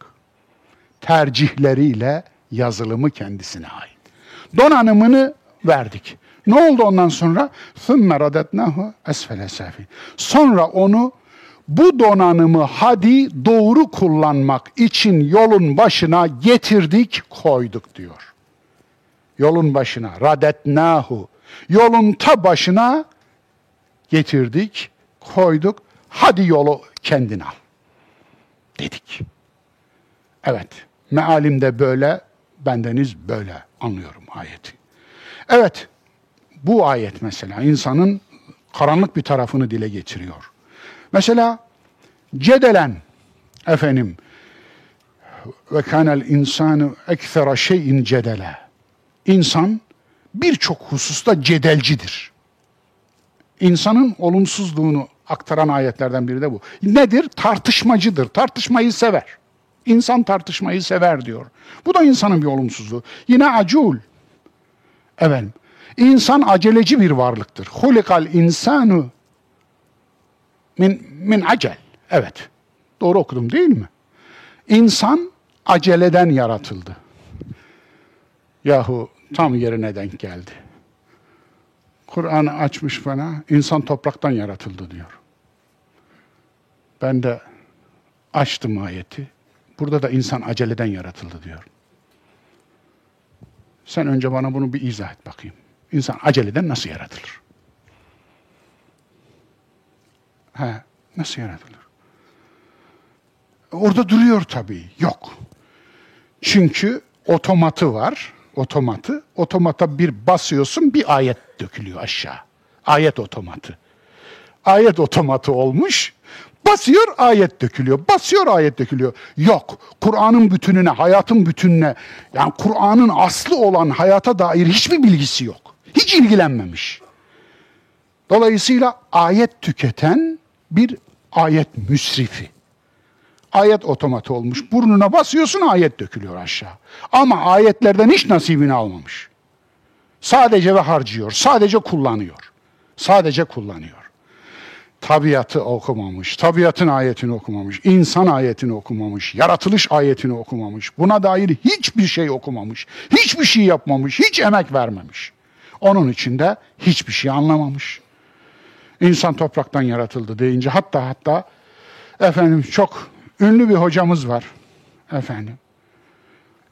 Tercihleriyle yazılımı kendisine ait. Donanımını verdik. Ne oldu ondan sonra? ثُمَّ رَدَتْنَاهُ أَسْفَلَ Sonra onu bu donanımı hadi doğru kullanmak için yolun başına getirdik, koyduk diyor. Yolun başına, radetnahu. Yolun ta başına getirdik, koyduk. Hadi yolu kendin al. Dedik. Evet, mealimde böyle, bendeniz böyle anlıyorum ayeti. Evet, bu ayet mesela insanın karanlık bir tarafını dile getiriyor. Mesela cedelen efendim ve kanel insanu ekfera şeyin cedele. İnsan birçok hususta cedelcidir. İnsanın olumsuzluğunu aktaran ayetlerden biri de bu. Nedir? Tartışmacıdır. Tartışmayı sever. İnsan tartışmayı sever diyor. Bu da insanın bir olumsuzluğu. Yine acul. Efendim. İnsan aceleci bir varlıktır. Hulikal insanu min, min acel. Evet. Doğru okudum değil mi? İnsan aceleden yaratıldı. Yahu tam yerine denk geldi. Kur'an'ı açmış bana, insan topraktan yaratıldı diyor. Ben de açtım ayeti. Burada da insan aceleden yaratıldı diyor. Sen önce bana bunu bir izah et bakayım. İnsan aceleden nasıl yaratılır? He, nasıl yaratılır? Orada duruyor tabii. Yok. Çünkü otomatı var. Otomatı. Otomata bir basıyorsun bir ayet dökülüyor aşağı. Ayet otomatı. Ayet otomatı olmuş. Basıyor ayet dökülüyor. Basıyor ayet dökülüyor. Yok. Kur'an'ın bütününe, hayatın bütününe, yani Kur'an'ın aslı olan hayata dair hiçbir bilgisi yok. Hiç ilgilenmemiş. Dolayısıyla ayet tüketen bir ayet müsrifi. Ayet otomatı olmuş. Burnuna basıyorsun ayet dökülüyor aşağı. Ama ayetlerden hiç nasibini almamış. Sadece ve harcıyor. Sadece kullanıyor. Sadece kullanıyor. Tabiatı okumamış, tabiatın ayetini okumamış, insan ayetini okumamış, yaratılış ayetini okumamış, buna dair hiçbir şey okumamış, hiçbir şey yapmamış, hiç emek vermemiş. Onun içinde hiçbir şey anlamamış. İnsan topraktan yaratıldı deyince hatta hatta efendim çok ünlü bir hocamız var efendim.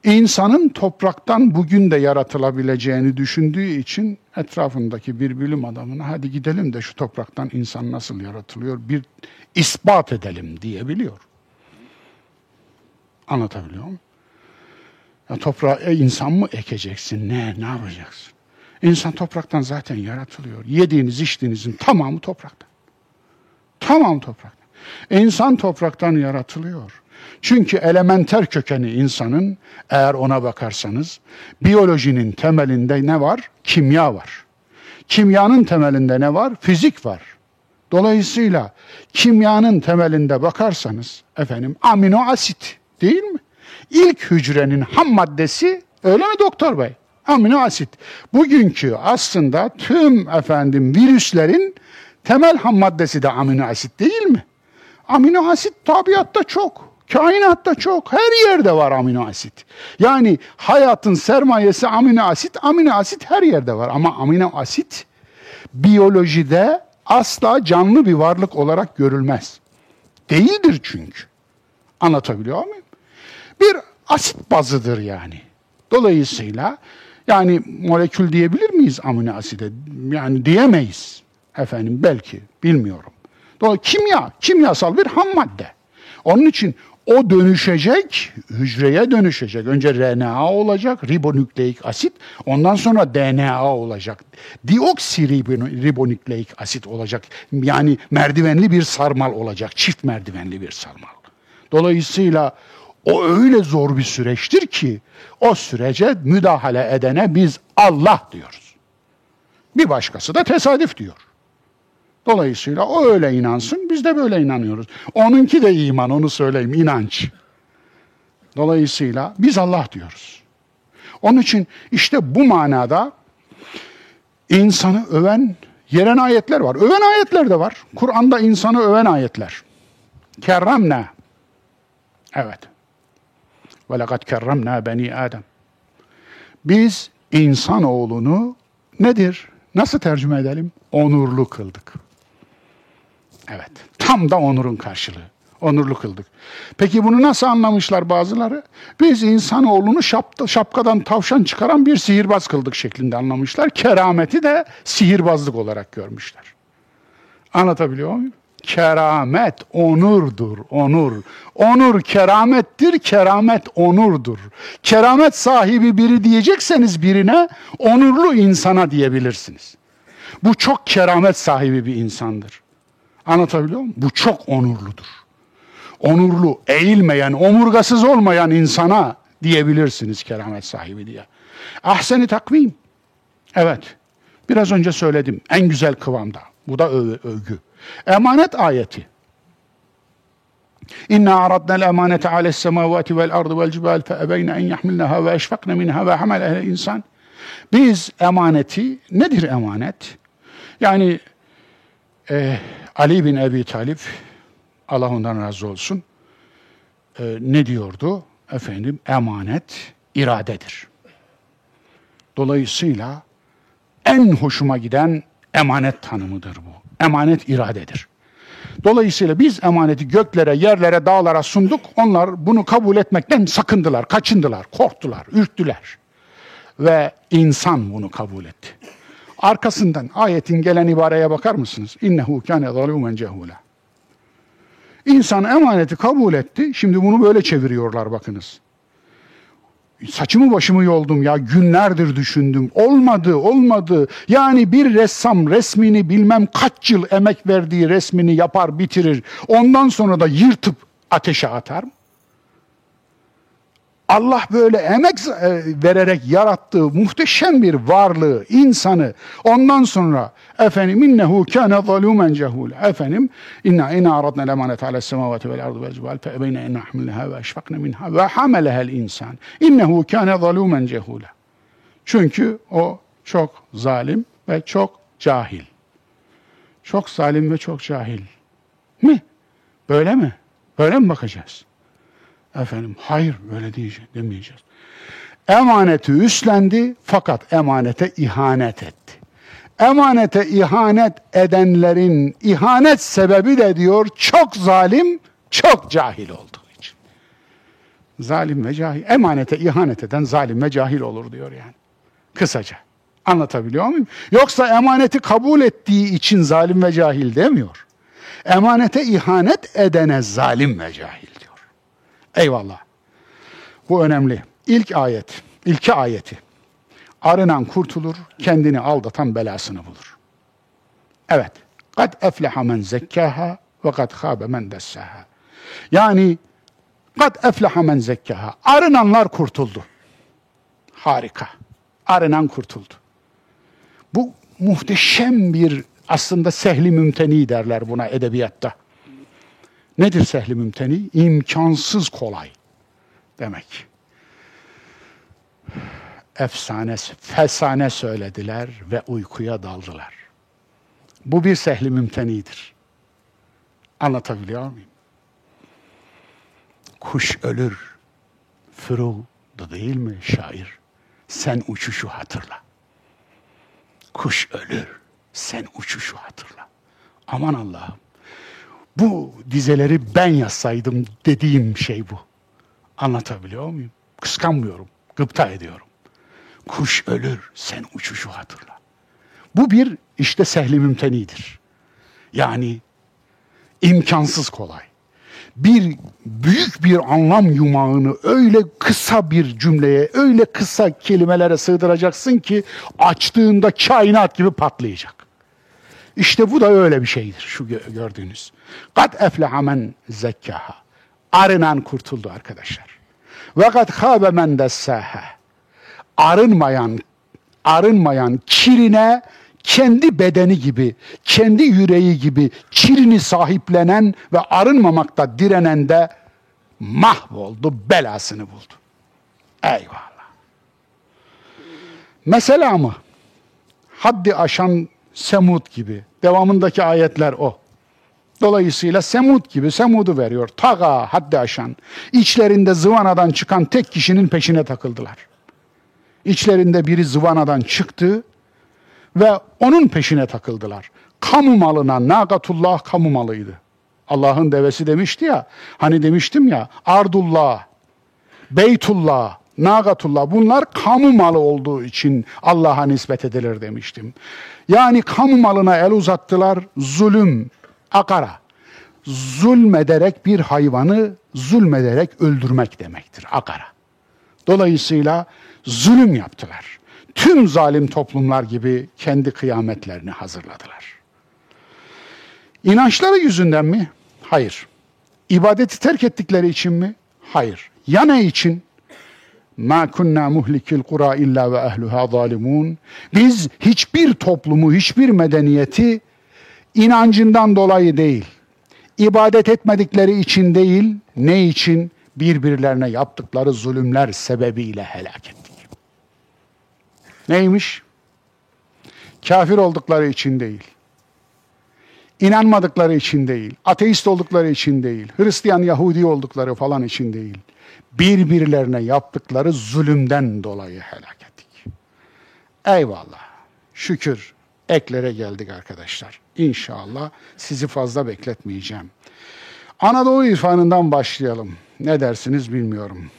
İnsanın topraktan bugün de yaratılabileceğini düşündüğü için etrafındaki bir bilim adamına hadi gidelim de şu topraktan insan nasıl yaratılıyor bir ispat edelim diyebiliyor. Anlatabiliyor muyum? Ya toprağa insan mı ekeceksin? Ne? Ne yapacaksın? İnsan topraktan zaten yaratılıyor. Yediğiniz, içtiğinizin tamamı topraktan. Tamam topraktan. İnsan topraktan yaratılıyor. Çünkü elementer kökeni insanın eğer ona bakarsanız biyolojinin temelinde ne var? Kimya var. Kimyanın temelinde ne var? Fizik var. Dolayısıyla kimyanın temelinde bakarsanız efendim amino asit değil mi? İlk hücrenin ham maddesi öyle mi doktor bey? Amino asit. Bugünkü aslında tüm efendim virüslerin temel ham maddesi de amino asit değil mi? Amino asit tabiatta çok. Kainatta çok, her yerde var amino asit. Yani hayatın sermayesi amino asit, amino asit her yerde var. Ama amino asit biyolojide asla canlı bir varlık olarak görülmez. Değildir çünkü. Anlatabiliyor muyum? Bir asit bazıdır yani. Dolayısıyla yani molekül diyebilir miyiz amino aside? Yani diyemeyiz. Efendim belki bilmiyorum. Dolayısıyla kimya, kimyasal bir ham madde. Onun için o dönüşecek, hücreye dönüşecek. Önce RNA olacak, ribonükleik asit. Ondan sonra DNA olacak. Deoksiribonükleik asit olacak. Yani merdivenli bir sarmal olacak. Çift merdivenli bir sarmal. Dolayısıyla o öyle zor bir süreçtir ki o sürece müdahale edene biz Allah diyoruz. Bir başkası da tesadüf diyor. Dolayısıyla o öyle inansın, biz de böyle inanıyoruz. Onunki de iman, onu söyleyeyim, inanç. Dolayısıyla biz Allah diyoruz. Onun için işte bu manada insanı öven, yeren ayetler var. Öven ayetler de var. Kur'an'da insanı öven ayetler. Kerramna. Evet. Ve lekad kerramna beni Adem. Biz insanoğlunu nedir? Nasıl tercüme edelim? Onurlu kıldık. Evet. Tam da onurun karşılığı. Onurlu kıldık. Peki bunu nasıl anlamışlar bazıları? Biz insanoğlunu şap, şapkadan tavşan çıkaran bir sihirbaz kıldık şeklinde anlamışlar. Kerameti de sihirbazlık olarak görmüşler. Anlatabiliyor muyum? Keramet onurdur, onur. Onur keramettir, keramet onurdur. Keramet sahibi biri diyecekseniz birine onurlu insana diyebilirsiniz. Bu çok keramet sahibi bir insandır. Anlatabiliyor muyum? Bu çok onurludur. Onurlu, eğilmeyen, omurgasız olmayan insana diyebilirsiniz keramet sahibi diye. Ahseni takvim. Evet. Biraz önce söyledim. En güzel kıvamda. Bu da övgü. Emanet ayeti. İnna aradna'l emanete ales semavati vel ardı vel cibal fe ebeyne en yahmilnaha ve eşfakna minha ve hamalaha insan. Biz emaneti nedir emanet? Yani e, Ali bin Ebi Talip Allah ondan razı olsun e, ne diyordu? Efendim emanet iradedir. Dolayısıyla en hoşuma giden emanet tanımıdır bu. Emanet iradedir. Dolayısıyla biz emaneti göklere, yerlere, dağlara sunduk. Onlar bunu kabul etmekten sakındılar, kaçındılar, korktular, ürktüler. Ve insan bunu kabul etti. Arkasından ayetin gelen ibareye bakar mısınız? İnnehu kâne zalûmen cehûlâ. İnsan emaneti kabul etti. Şimdi bunu böyle çeviriyorlar bakınız. Saçımı başımı yoldum ya günlerdir düşündüm. Olmadı, olmadı. Yani bir ressam resmini bilmem kaç yıl emek verdiği resmini yapar, bitirir. Ondan sonra da yırtıp ateşe atar mı? Allah böyle emek e, vererek yarattığı muhteşem bir varlığı, insanı ondan sonra efendim innehu kana zalumen cehul. Efendim inna ina aradna lemanet ala semavati vel ardı vel cibal fe ebeyne en nahmilha ve eşfakna minha ve hamalehel insan. İnnehu kana zalumen cehula. Çünkü o çok zalim ve çok cahil. Çok zalim ve çok cahil. Mi? Böyle mi? Böyle mi bakacağız? Efendim hayır öyle diyeceğiz, demeyeceğiz. Emaneti üstlendi fakat emanete ihanet etti. Emanete ihanet edenlerin ihanet sebebi de diyor çok zalim, çok cahil olduğu için. Zalim ve cahil. Emanete ihanet eden zalim ve cahil olur diyor yani. Kısaca. Anlatabiliyor muyum? Yoksa emaneti kabul ettiği için zalim ve cahil demiyor. Emanete ihanet edene zalim ve cahil. Eyvallah. Bu önemli. İlk ayet, ilki ayeti. Arınan kurtulur, kendini aldatan belasını bulur. Evet. Kad efleha men zekkaha ve kad khâbe men dessaha. Yani kad efleha men zekkaha. Arınanlar kurtuldu. Harika. Arınan kurtuldu. Bu muhteşem bir aslında sehli mümteni derler buna edebiyatta. Nedir sehli mümteni? İmkansız kolay demek. Efsane, fesane söylediler ve uykuya daldılar. Bu bir sehli mümtenidir. Anlatabiliyor muyum? Kuş ölür, fırıldı değil mi şair? Sen uçuşu hatırla. Kuş ölür, sen uçuşu hatırla. Aman Allah'ım bu dizeleri ben yazsaydım dediğim şey bu. Anlatabiliyor muyum? Kıskanmıyorum, gıpta ediyorum. Kuş ölür, sen uçuşu hatırla. Bu bir işte sehli mümtenidir. Yani imkansız kolay. Bir büyük bir anlam yumağını öyle kısa bir cümleye, öyle kısa kelimelere sığdıracaksın ki açtığında kainat gibi patlayacak. İşte bu da öyle bir şeydir şu gördüğünüz. Kad efleha men zekkaha. Arınan kurtuldu arkadaşlar. Ve kad khâbe men dessâhe. Arınmayan, arınmayan kirine kendi bedeni gibi, kendi yüreği gibi kirini sahiplenen ve arınmamakta direnen de mahvoldu, belasını buldu. Eyvallah. Mesela mı? Haddi aşan Semud gibi. Devamındaki ayetler o. Dolayısıyla Semud gibi Semud'u veriyor. Taga haddi aşan. İçlerinde zıvanadan çıkan tek kişinin peşine takıldılar. İçlerinde biri zıvanadan çıktı ve onun peşine takıldılar. Kamu malına nagatullah kamu malıydı. Allah'ın devesi demişti ya, hani demiştim ya, Ardullah, Beytullah, Nagatullah bunlar kamu malı olduğu için Allah'a nispet edilir demiştim. Yani kamu malına el uzattılar zulüm, akara. Zulmederek bir hayvanı zulmederek öldürmek demektir akara. Dolayısıyla zulüm yaptılar. Tüm zalim toplumlar gibi kendi kıyametlerini hazırladılar. İnançları yüzünden mi? Hayır. İbadeti terk ettikleri için mi? Hayır. Ya ne için? Ma kunna muhlikil kura illa ve ehluha zalimun. Biz hiçbir toplumu, hiçbir medeniyeti inancından dolayı değil, ibadet etmedikleri için değil, ne için? Birbirlerine yaptıkları zulümler sebebiyle helak ettik. Neymiş? Kafir oldukları için değil, inanmadıkları için değil, ateist oldukları için değil, Hristiyan, Yahudi oldukları falan için değil, birbirlerine yaptıkları zulümden dolayı helak ettik. Eyvallah. Şükür eklere geldik arkadaşlar. İnşallah sizi fazla bekletmeyeceğim. Anadolu irfanından başlayalım. Ne dersiniz bilmiyorum.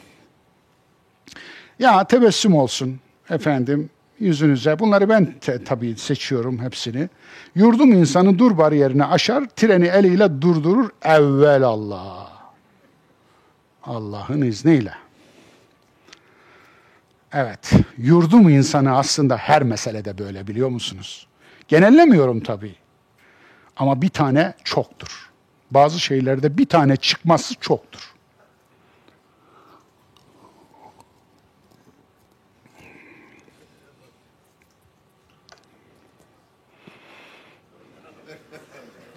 Ya tebessüm olsun efendim yüzünüze. Bunları ben te, tabii seçiyorum hepsini. Yurdum insanı dur bariyerine aşar, treni eliyle durdurur evvel Allah. Allah'ın izniyle. Evet, yurdum insanı aslında her meselede böyle biliyor musunuz? Genellemiyorum tabii. Ama bir tane çoktur. Bazı şeylerde bir tane çıkması çoktur.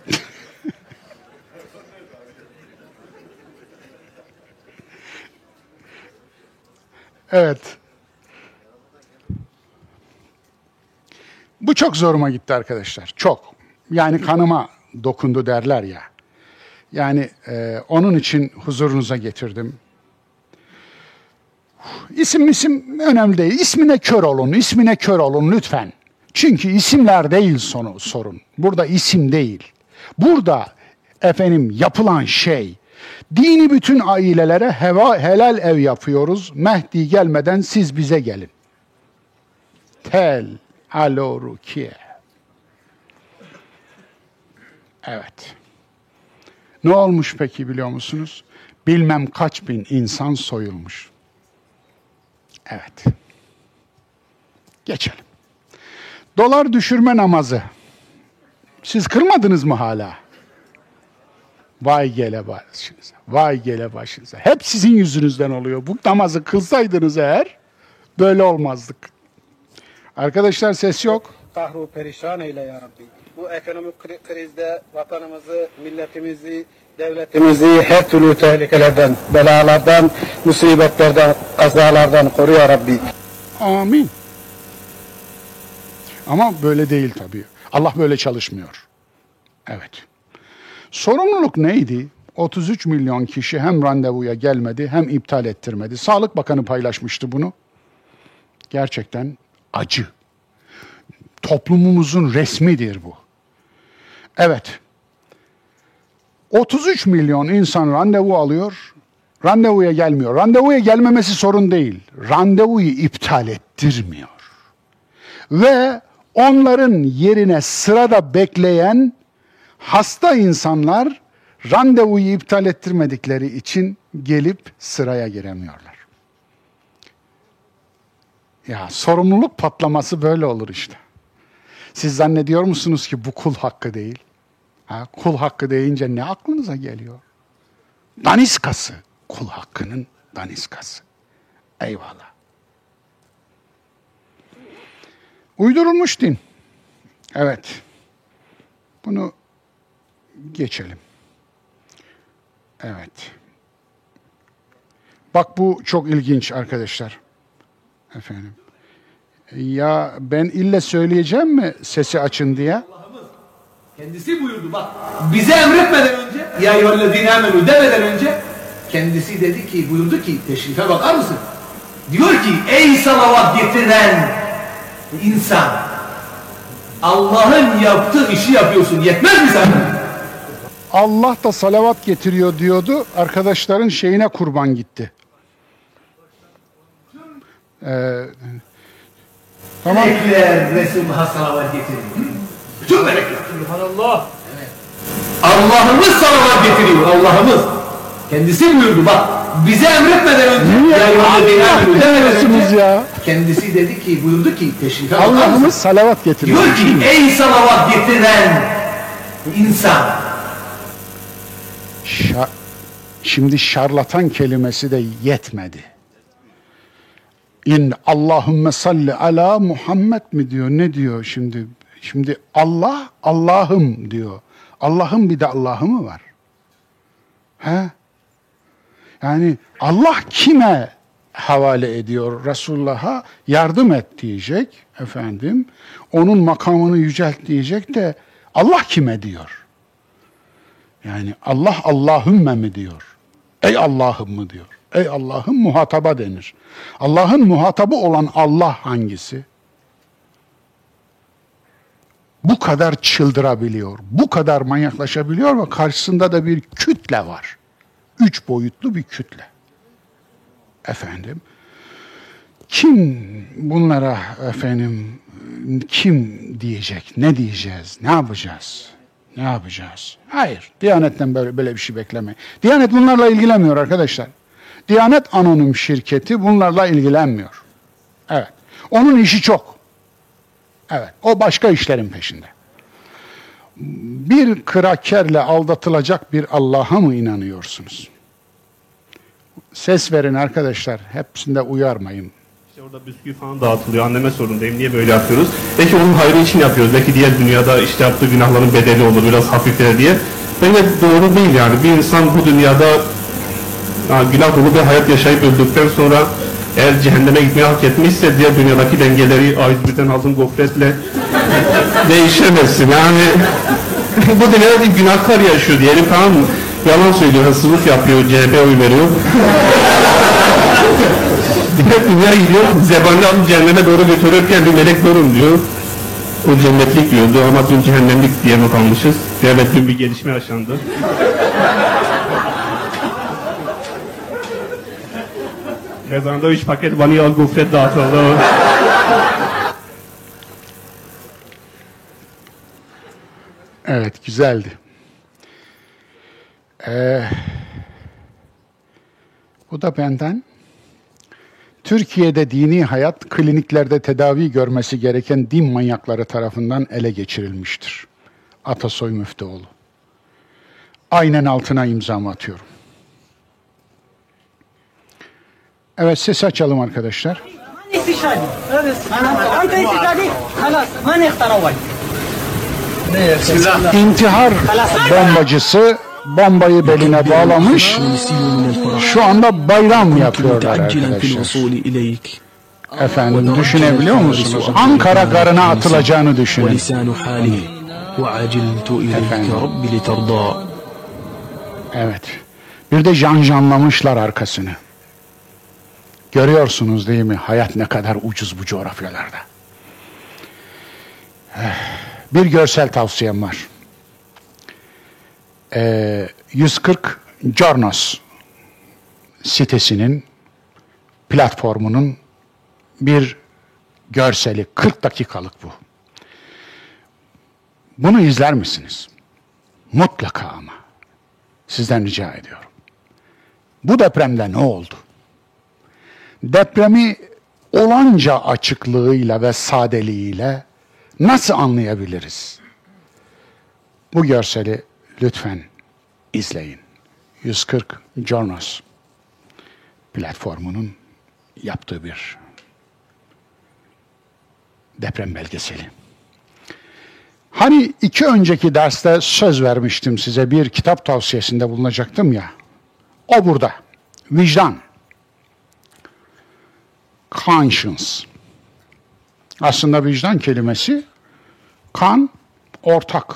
Evet. Çok zoruma gitti arkadaşlar. Çok. Yani kanıma dokundu derler ya. Yani e, onun için huzurunuza getirdim. İsim isim önemli değil. İsmine kör olun, ismine kör olun lütfen. Çünkü isimler değil sonu, sorun. Burada isim değil. Burada efendim yapılan şey, dini bütün ailelere heva, helal ev yapıyoruz. Mehdi gelmeden siz bize gelin. Tel alo rukiye. Evet. Ne olmuş peki biliyor musunuz? Bilmem kaç bin insan soyulmuş. Evet. Geçelim. Dolar düşürme namazı. Siz kırmadınız mı hala? Vay gele başınıza. Vay gele başınıza. Hep sizin yüzünüzden oluyor. Bu namazı kılsaydınız eğer böyle olmazdık. Arkadaşlar ses yok. Kahru perişan eyle ya Rabbi. Bu ekonomik kri- krizde vatanımızı, milletimizi, devletimizi her türlü tehlikelerden, belalardan, musibetlerden, kazalardan koru ya Rabbi. Amin. Ama böyle değil tabii. Allah böyle çalışmıyor. Evet. Sorumluluk neydi? 33 milyon kişi hem randevuya gelmedi hem iptal ettirmedi. Sağlık Bakanı paylaşmıştı bunu. Gerçekten acı. Toplumumuzun resmidir bu. Evet. 33 milyon insan randevu alıyor, randevuya gelmiyor. Randevuya gelmemesi sorun değil. Randevuyu iptal ettirmiyor. Ve onların yerine sırada bekleyen hasta insanlar randevuyu iptal ettirmedikleri için gelip sıraya giremiyorlar. Ya sorumluluk patlaması böyle olur işte. Siz zannediyor musunuz ki bu kul hakkı değil? Ha, kul hakkı deyince ne aklınıza geliyor? Daniskası. Kul hakkının daniskası. Eyvallah. Uydurulmuş din. Evet. Bunu geçelim. Evet. Bak bu çok ilginç arkadaşlar. Efendim. Ya ben ille söyleyeceğim mi sesi açın diye? Kendisi buyurdu bak. Bize emretmeden önce ya eyyühellezine amenu demeden önce kendisi dedi ki buyurdu ki teşrife bakar mısın? Diyor ki ey salavat getiren insan Allah'ın yaptığı işi yapıyorsun yetmez mi sana? Allah da salavat getiriyor diyordu. Arkadaşların şeyine kurban gitti. Ee, tamam. Melekler Resulullah'a salavat getiriyor. Bütün melekler. Subhanallah. Allah'ımız salavat getiriyor. Allah'ımız. Kendisi buyurdu bak. Bize emretmeden önce Niye? ya önce ya? kendisi dedi ki buyurdu ki mısın? Allah'ımız salavat getiriyor. Diyor ki ey salavat getiren insan. Şa- Şimdi şarlatan kelimesi de yetmedi. İn Allahümme salli ala Muhammed mi diyor? Ne diyor şimdi? Şimdi Allah Allah'ım diyor. Allah'ın bir de Allah'ı mı var? He? Yani Allah kime havale ediyor? Resulullah'a yardım et diyecek efendim. Onun makamını yücelt diyecek de Allah kime diyor? Yani Allah Allahümme mi diyor? Ey Allah'ım mı diyor? Ey Allah'ım muhataba denir. Allah'ın muhatabı olan Allah hangisi? Bu kadar çıldırabiliyor, bu kadar manyaklaşabiliyor ve karşısında da bir kütle var. Üç boyutlu bir kütle. Efendim, kim bunlara efendim kim diyecek, ne diyeceğiz, ne yapacağız? Ne yapacağız? Hayır, Diyanet'ten böyle, böyle bir şey bekleme. Diyanet bunlarla ilgilenmiyor arkadaşlar. Diyanet anonim şirketi bunlarla ilgilenmiyor. Evet. Onun işi çok. Evet. O başka işlerin peşinde. Bir krakerle aldatılacak bir Allah'a mı inanıyorsunuz? Ses verin arkadaşlar. Hepsinde uyarmayın. İşte orada bisküvi falan dağıtılıyor. Anneme sorundayım. Niye böyle yapıyoruz? Belki onun hayrı için yapıyoruz. Belki diğer dünyada işte yaptığı günahların bedeli olur. Biraz hafifler diye. Bence doğru değil yani. Bir insan bu dünyada günah dolu bir hayat yaşayıp öldükten sonra eğer cehenneme gitmeyi hak etmişse diğer dünyadaki dengeleri A101'den aldığın gofretle değişemezsin. Yani bu dünyada bir günahkar yaşıyor diyelim tamam mı? Yalan söylüyor, hırsızlık yapıyor, CHP oy veriyor. Diğer dünya gidiyor, zebani alıp cehenneme doğru götürürken bir melek durun diyor. O cennetlik diyordu ama dün cehennemlik diye not almışız. Evet dün bir gelişme yaşandı. Mezarında üç paket vanilyalı gofret dağıtıldı. Evet, güzeldi. Ee, bu da benden. Türkiye'de dini hayat kliniklerde tedavi görmesi gereken din manyakları tarafından ele geçirilmiştir. Atasoy Müftüoğlu. Aynen altına imzamı atıyorum. Evet sesi açalım arkadaşlar. İntihar bombacısı bombayı beline bağlamış şu anda bayram yapıyorlar arkadaşlar. Efendim düşünebiliyor musunuz? Ankara karına atılacağını düşünün. Efendim. Evet. Bir de janjanlamışlar arkasını. Görüyorsunuz değil mi? Hayat ne kadar ucuz bu coğrafyalarda. Eh, Bir görsel tavsiyem var. Ee, 140 Jornos sitesinin platformunun bir görseli 40 dakikalık bu. Bunu izler misiniz? Mutlaka ama. Sizden rica ediyorum. Bu depremde ne oldu? Depremi olanca açıklığıyla ve sadeliğiyle nasıl anlayabiliriz? Bu görseli lütfen izleyin. 140 Jornos platformunun yaptığı bir deprem belgeseli. Hani iki önceki derste söz vermiştim size bir kitap tavsiyesinde bulunacaktım ya. O burada. Vicdan. Conscience. Aslında vicdan kelimesi kan, ortak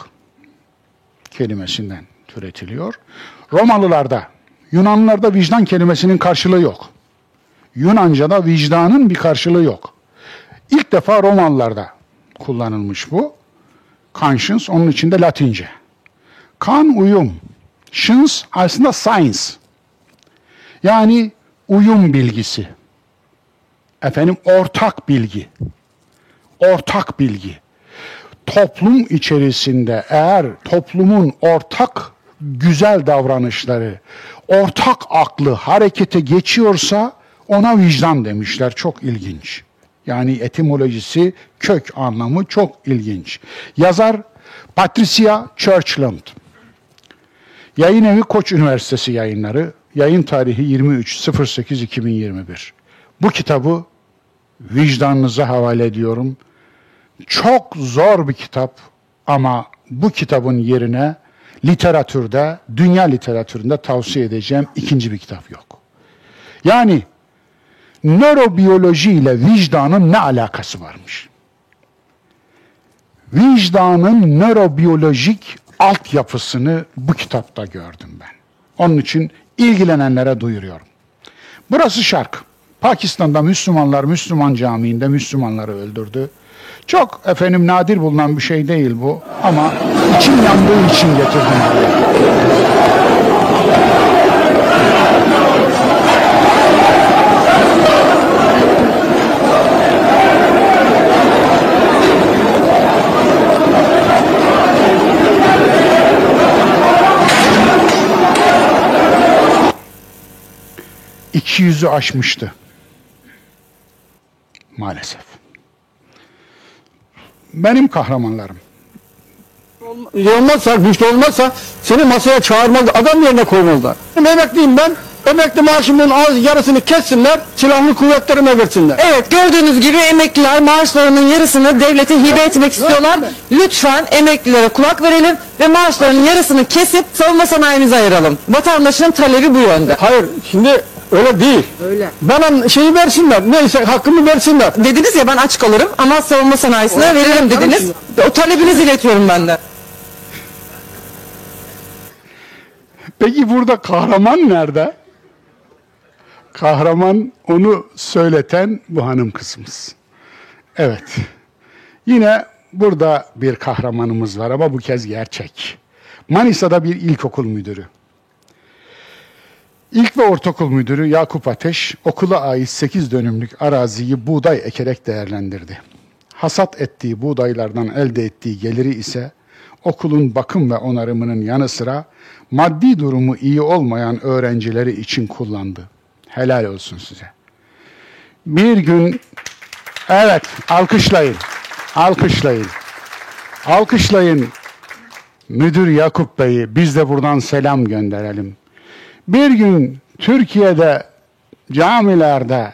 kelimesinden türetiliyor. Romalılarda, Yunanlılarda vicdan kelimesinin karşılığı yok. Yunanca'da vicdanın bir karşılığı yok. İlk defa Romalılarda kullanılmış bu. Conscience onun içinde Latince. Kan uyum. Science aslında science. Yani uyum bilgisi. Efendim ortak bilgi. Ortak bilgi. Toplum içerisinde eğer toplumun ortak güzel davranışları, ortak aklı harekete geçiyorsa ona vicdan demişler. Çok ilginç. Yani etimolojisi, kök anlamı çok ilginç. Yazar Patricia Churchland. Yayın evi Koç Üniversitesi yayınları. Yayın tarihi 23.08.2021. Bu kitabı vicdanınıza havale ediyorum. Çok zor bir kitap ama bu kitabın yerine literatürde, dünya literatüründe tavsiye edeceğim ikinci bir kitap yok. Yani nörobiyoloji ile vicdanın ne alakası varmış? Vicdanın nörobiyolojik altyapısını bu kitapta gördüm ben. Onun için ilgilenenlere duyuruyorum. Burası şark. Pakistan'da Müslümanlar Müslüman camiinde Müslümanları öldürdü. Çok efendim nadir bulunan bir şey değil bu ama içim yandığı için getirdim buraya. İki yüzü aşmıştı. Maalesef. Benim kahramanlarım. olmazsa, güçlü olmazsa seni masaya çağırmaz, adam yerine koymazlar. Emekliyim ben. Emekli maaşımın az yarısını kessinler, silahlı kuvvetlerime versinler. Evet gördüğünüz gibi emekliler maaşlarının yarısını devlete hibe etmek istiyorlar. Lütfen emeklilere kulak verelim ve maaşlarının yarısını kesip savunma sanayimize ayıralım. Vatandaşın talebi bu yönde. Hayır, şimdi öyle değil. Öyle. Bana şeyi versinler, neyse hakkımı versinler. Dediniz ya ben aç kalırım ama savunma sanayisine veririm dediniz. O talebinizi iletiyorum ben de. Peki burada kahraman nerede? Kahraman onu söyleten bu hanım kızımız. Evet. Yine burada bir kahramanımız var ama bu kez gerçek. Manisa'da bir ilkokul müdürü. İlk ve ortaokul müdürü Yakup Ateş okula ait 8 dönümlük araziyi buğday ekerek değerlendirdi. Hasat ettiği buğdaylardan elde ettiği geliri ise okulun bakım ve onarımının yanı sıra maddi durumu iyi olmayan öğrencileri için kullandı. Helal olsun size. Bir gün evet alkışlayın. Alkışlayın. Alkışlayın. Müdür Yakup Bey'i biz de buradan selam gönderelim. Bir gün Türkiye'de camilerde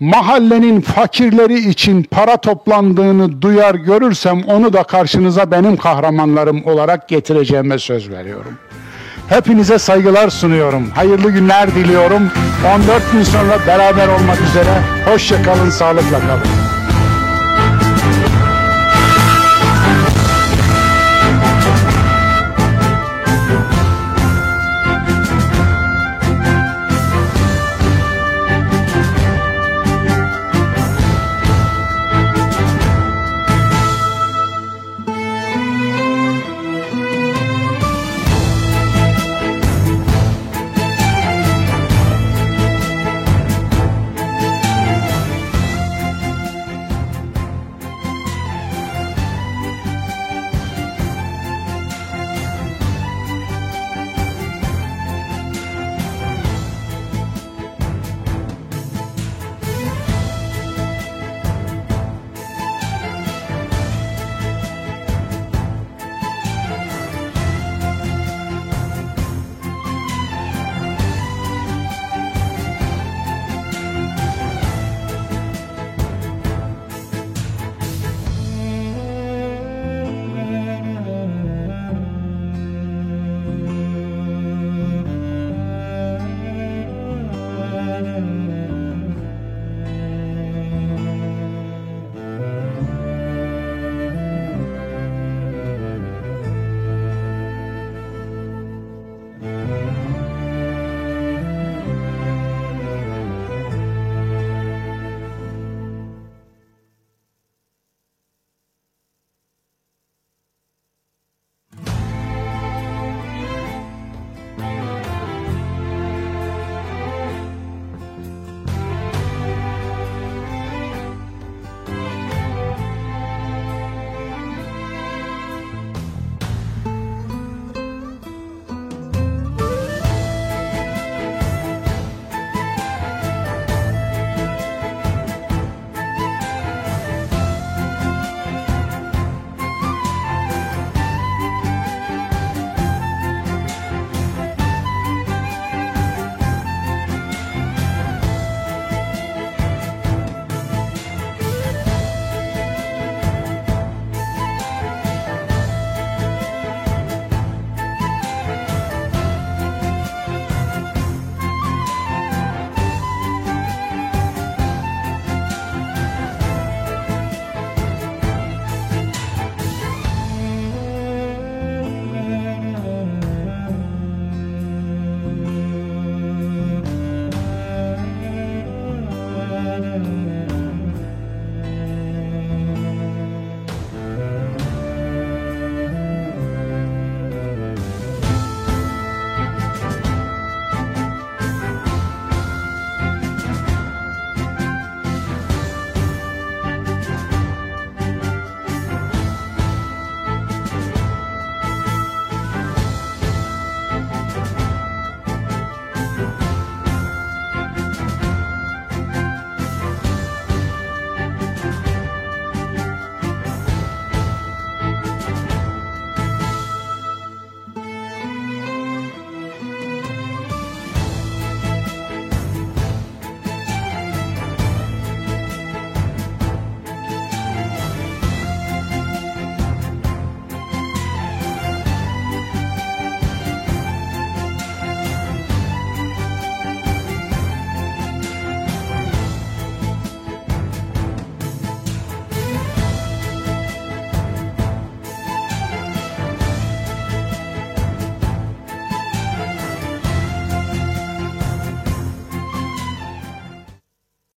mahallenin fakirleri için para toplandığını duyar görürsem onu da karşınıza benim kahramanlarım olarak getireceğime söz veriyorum. Hepinize saygılar sunuyorum. Hayırlı günler diliyorum. 14 gün sonra beraber olmak üzere. Hoşça kalın, sağlıkla kalın.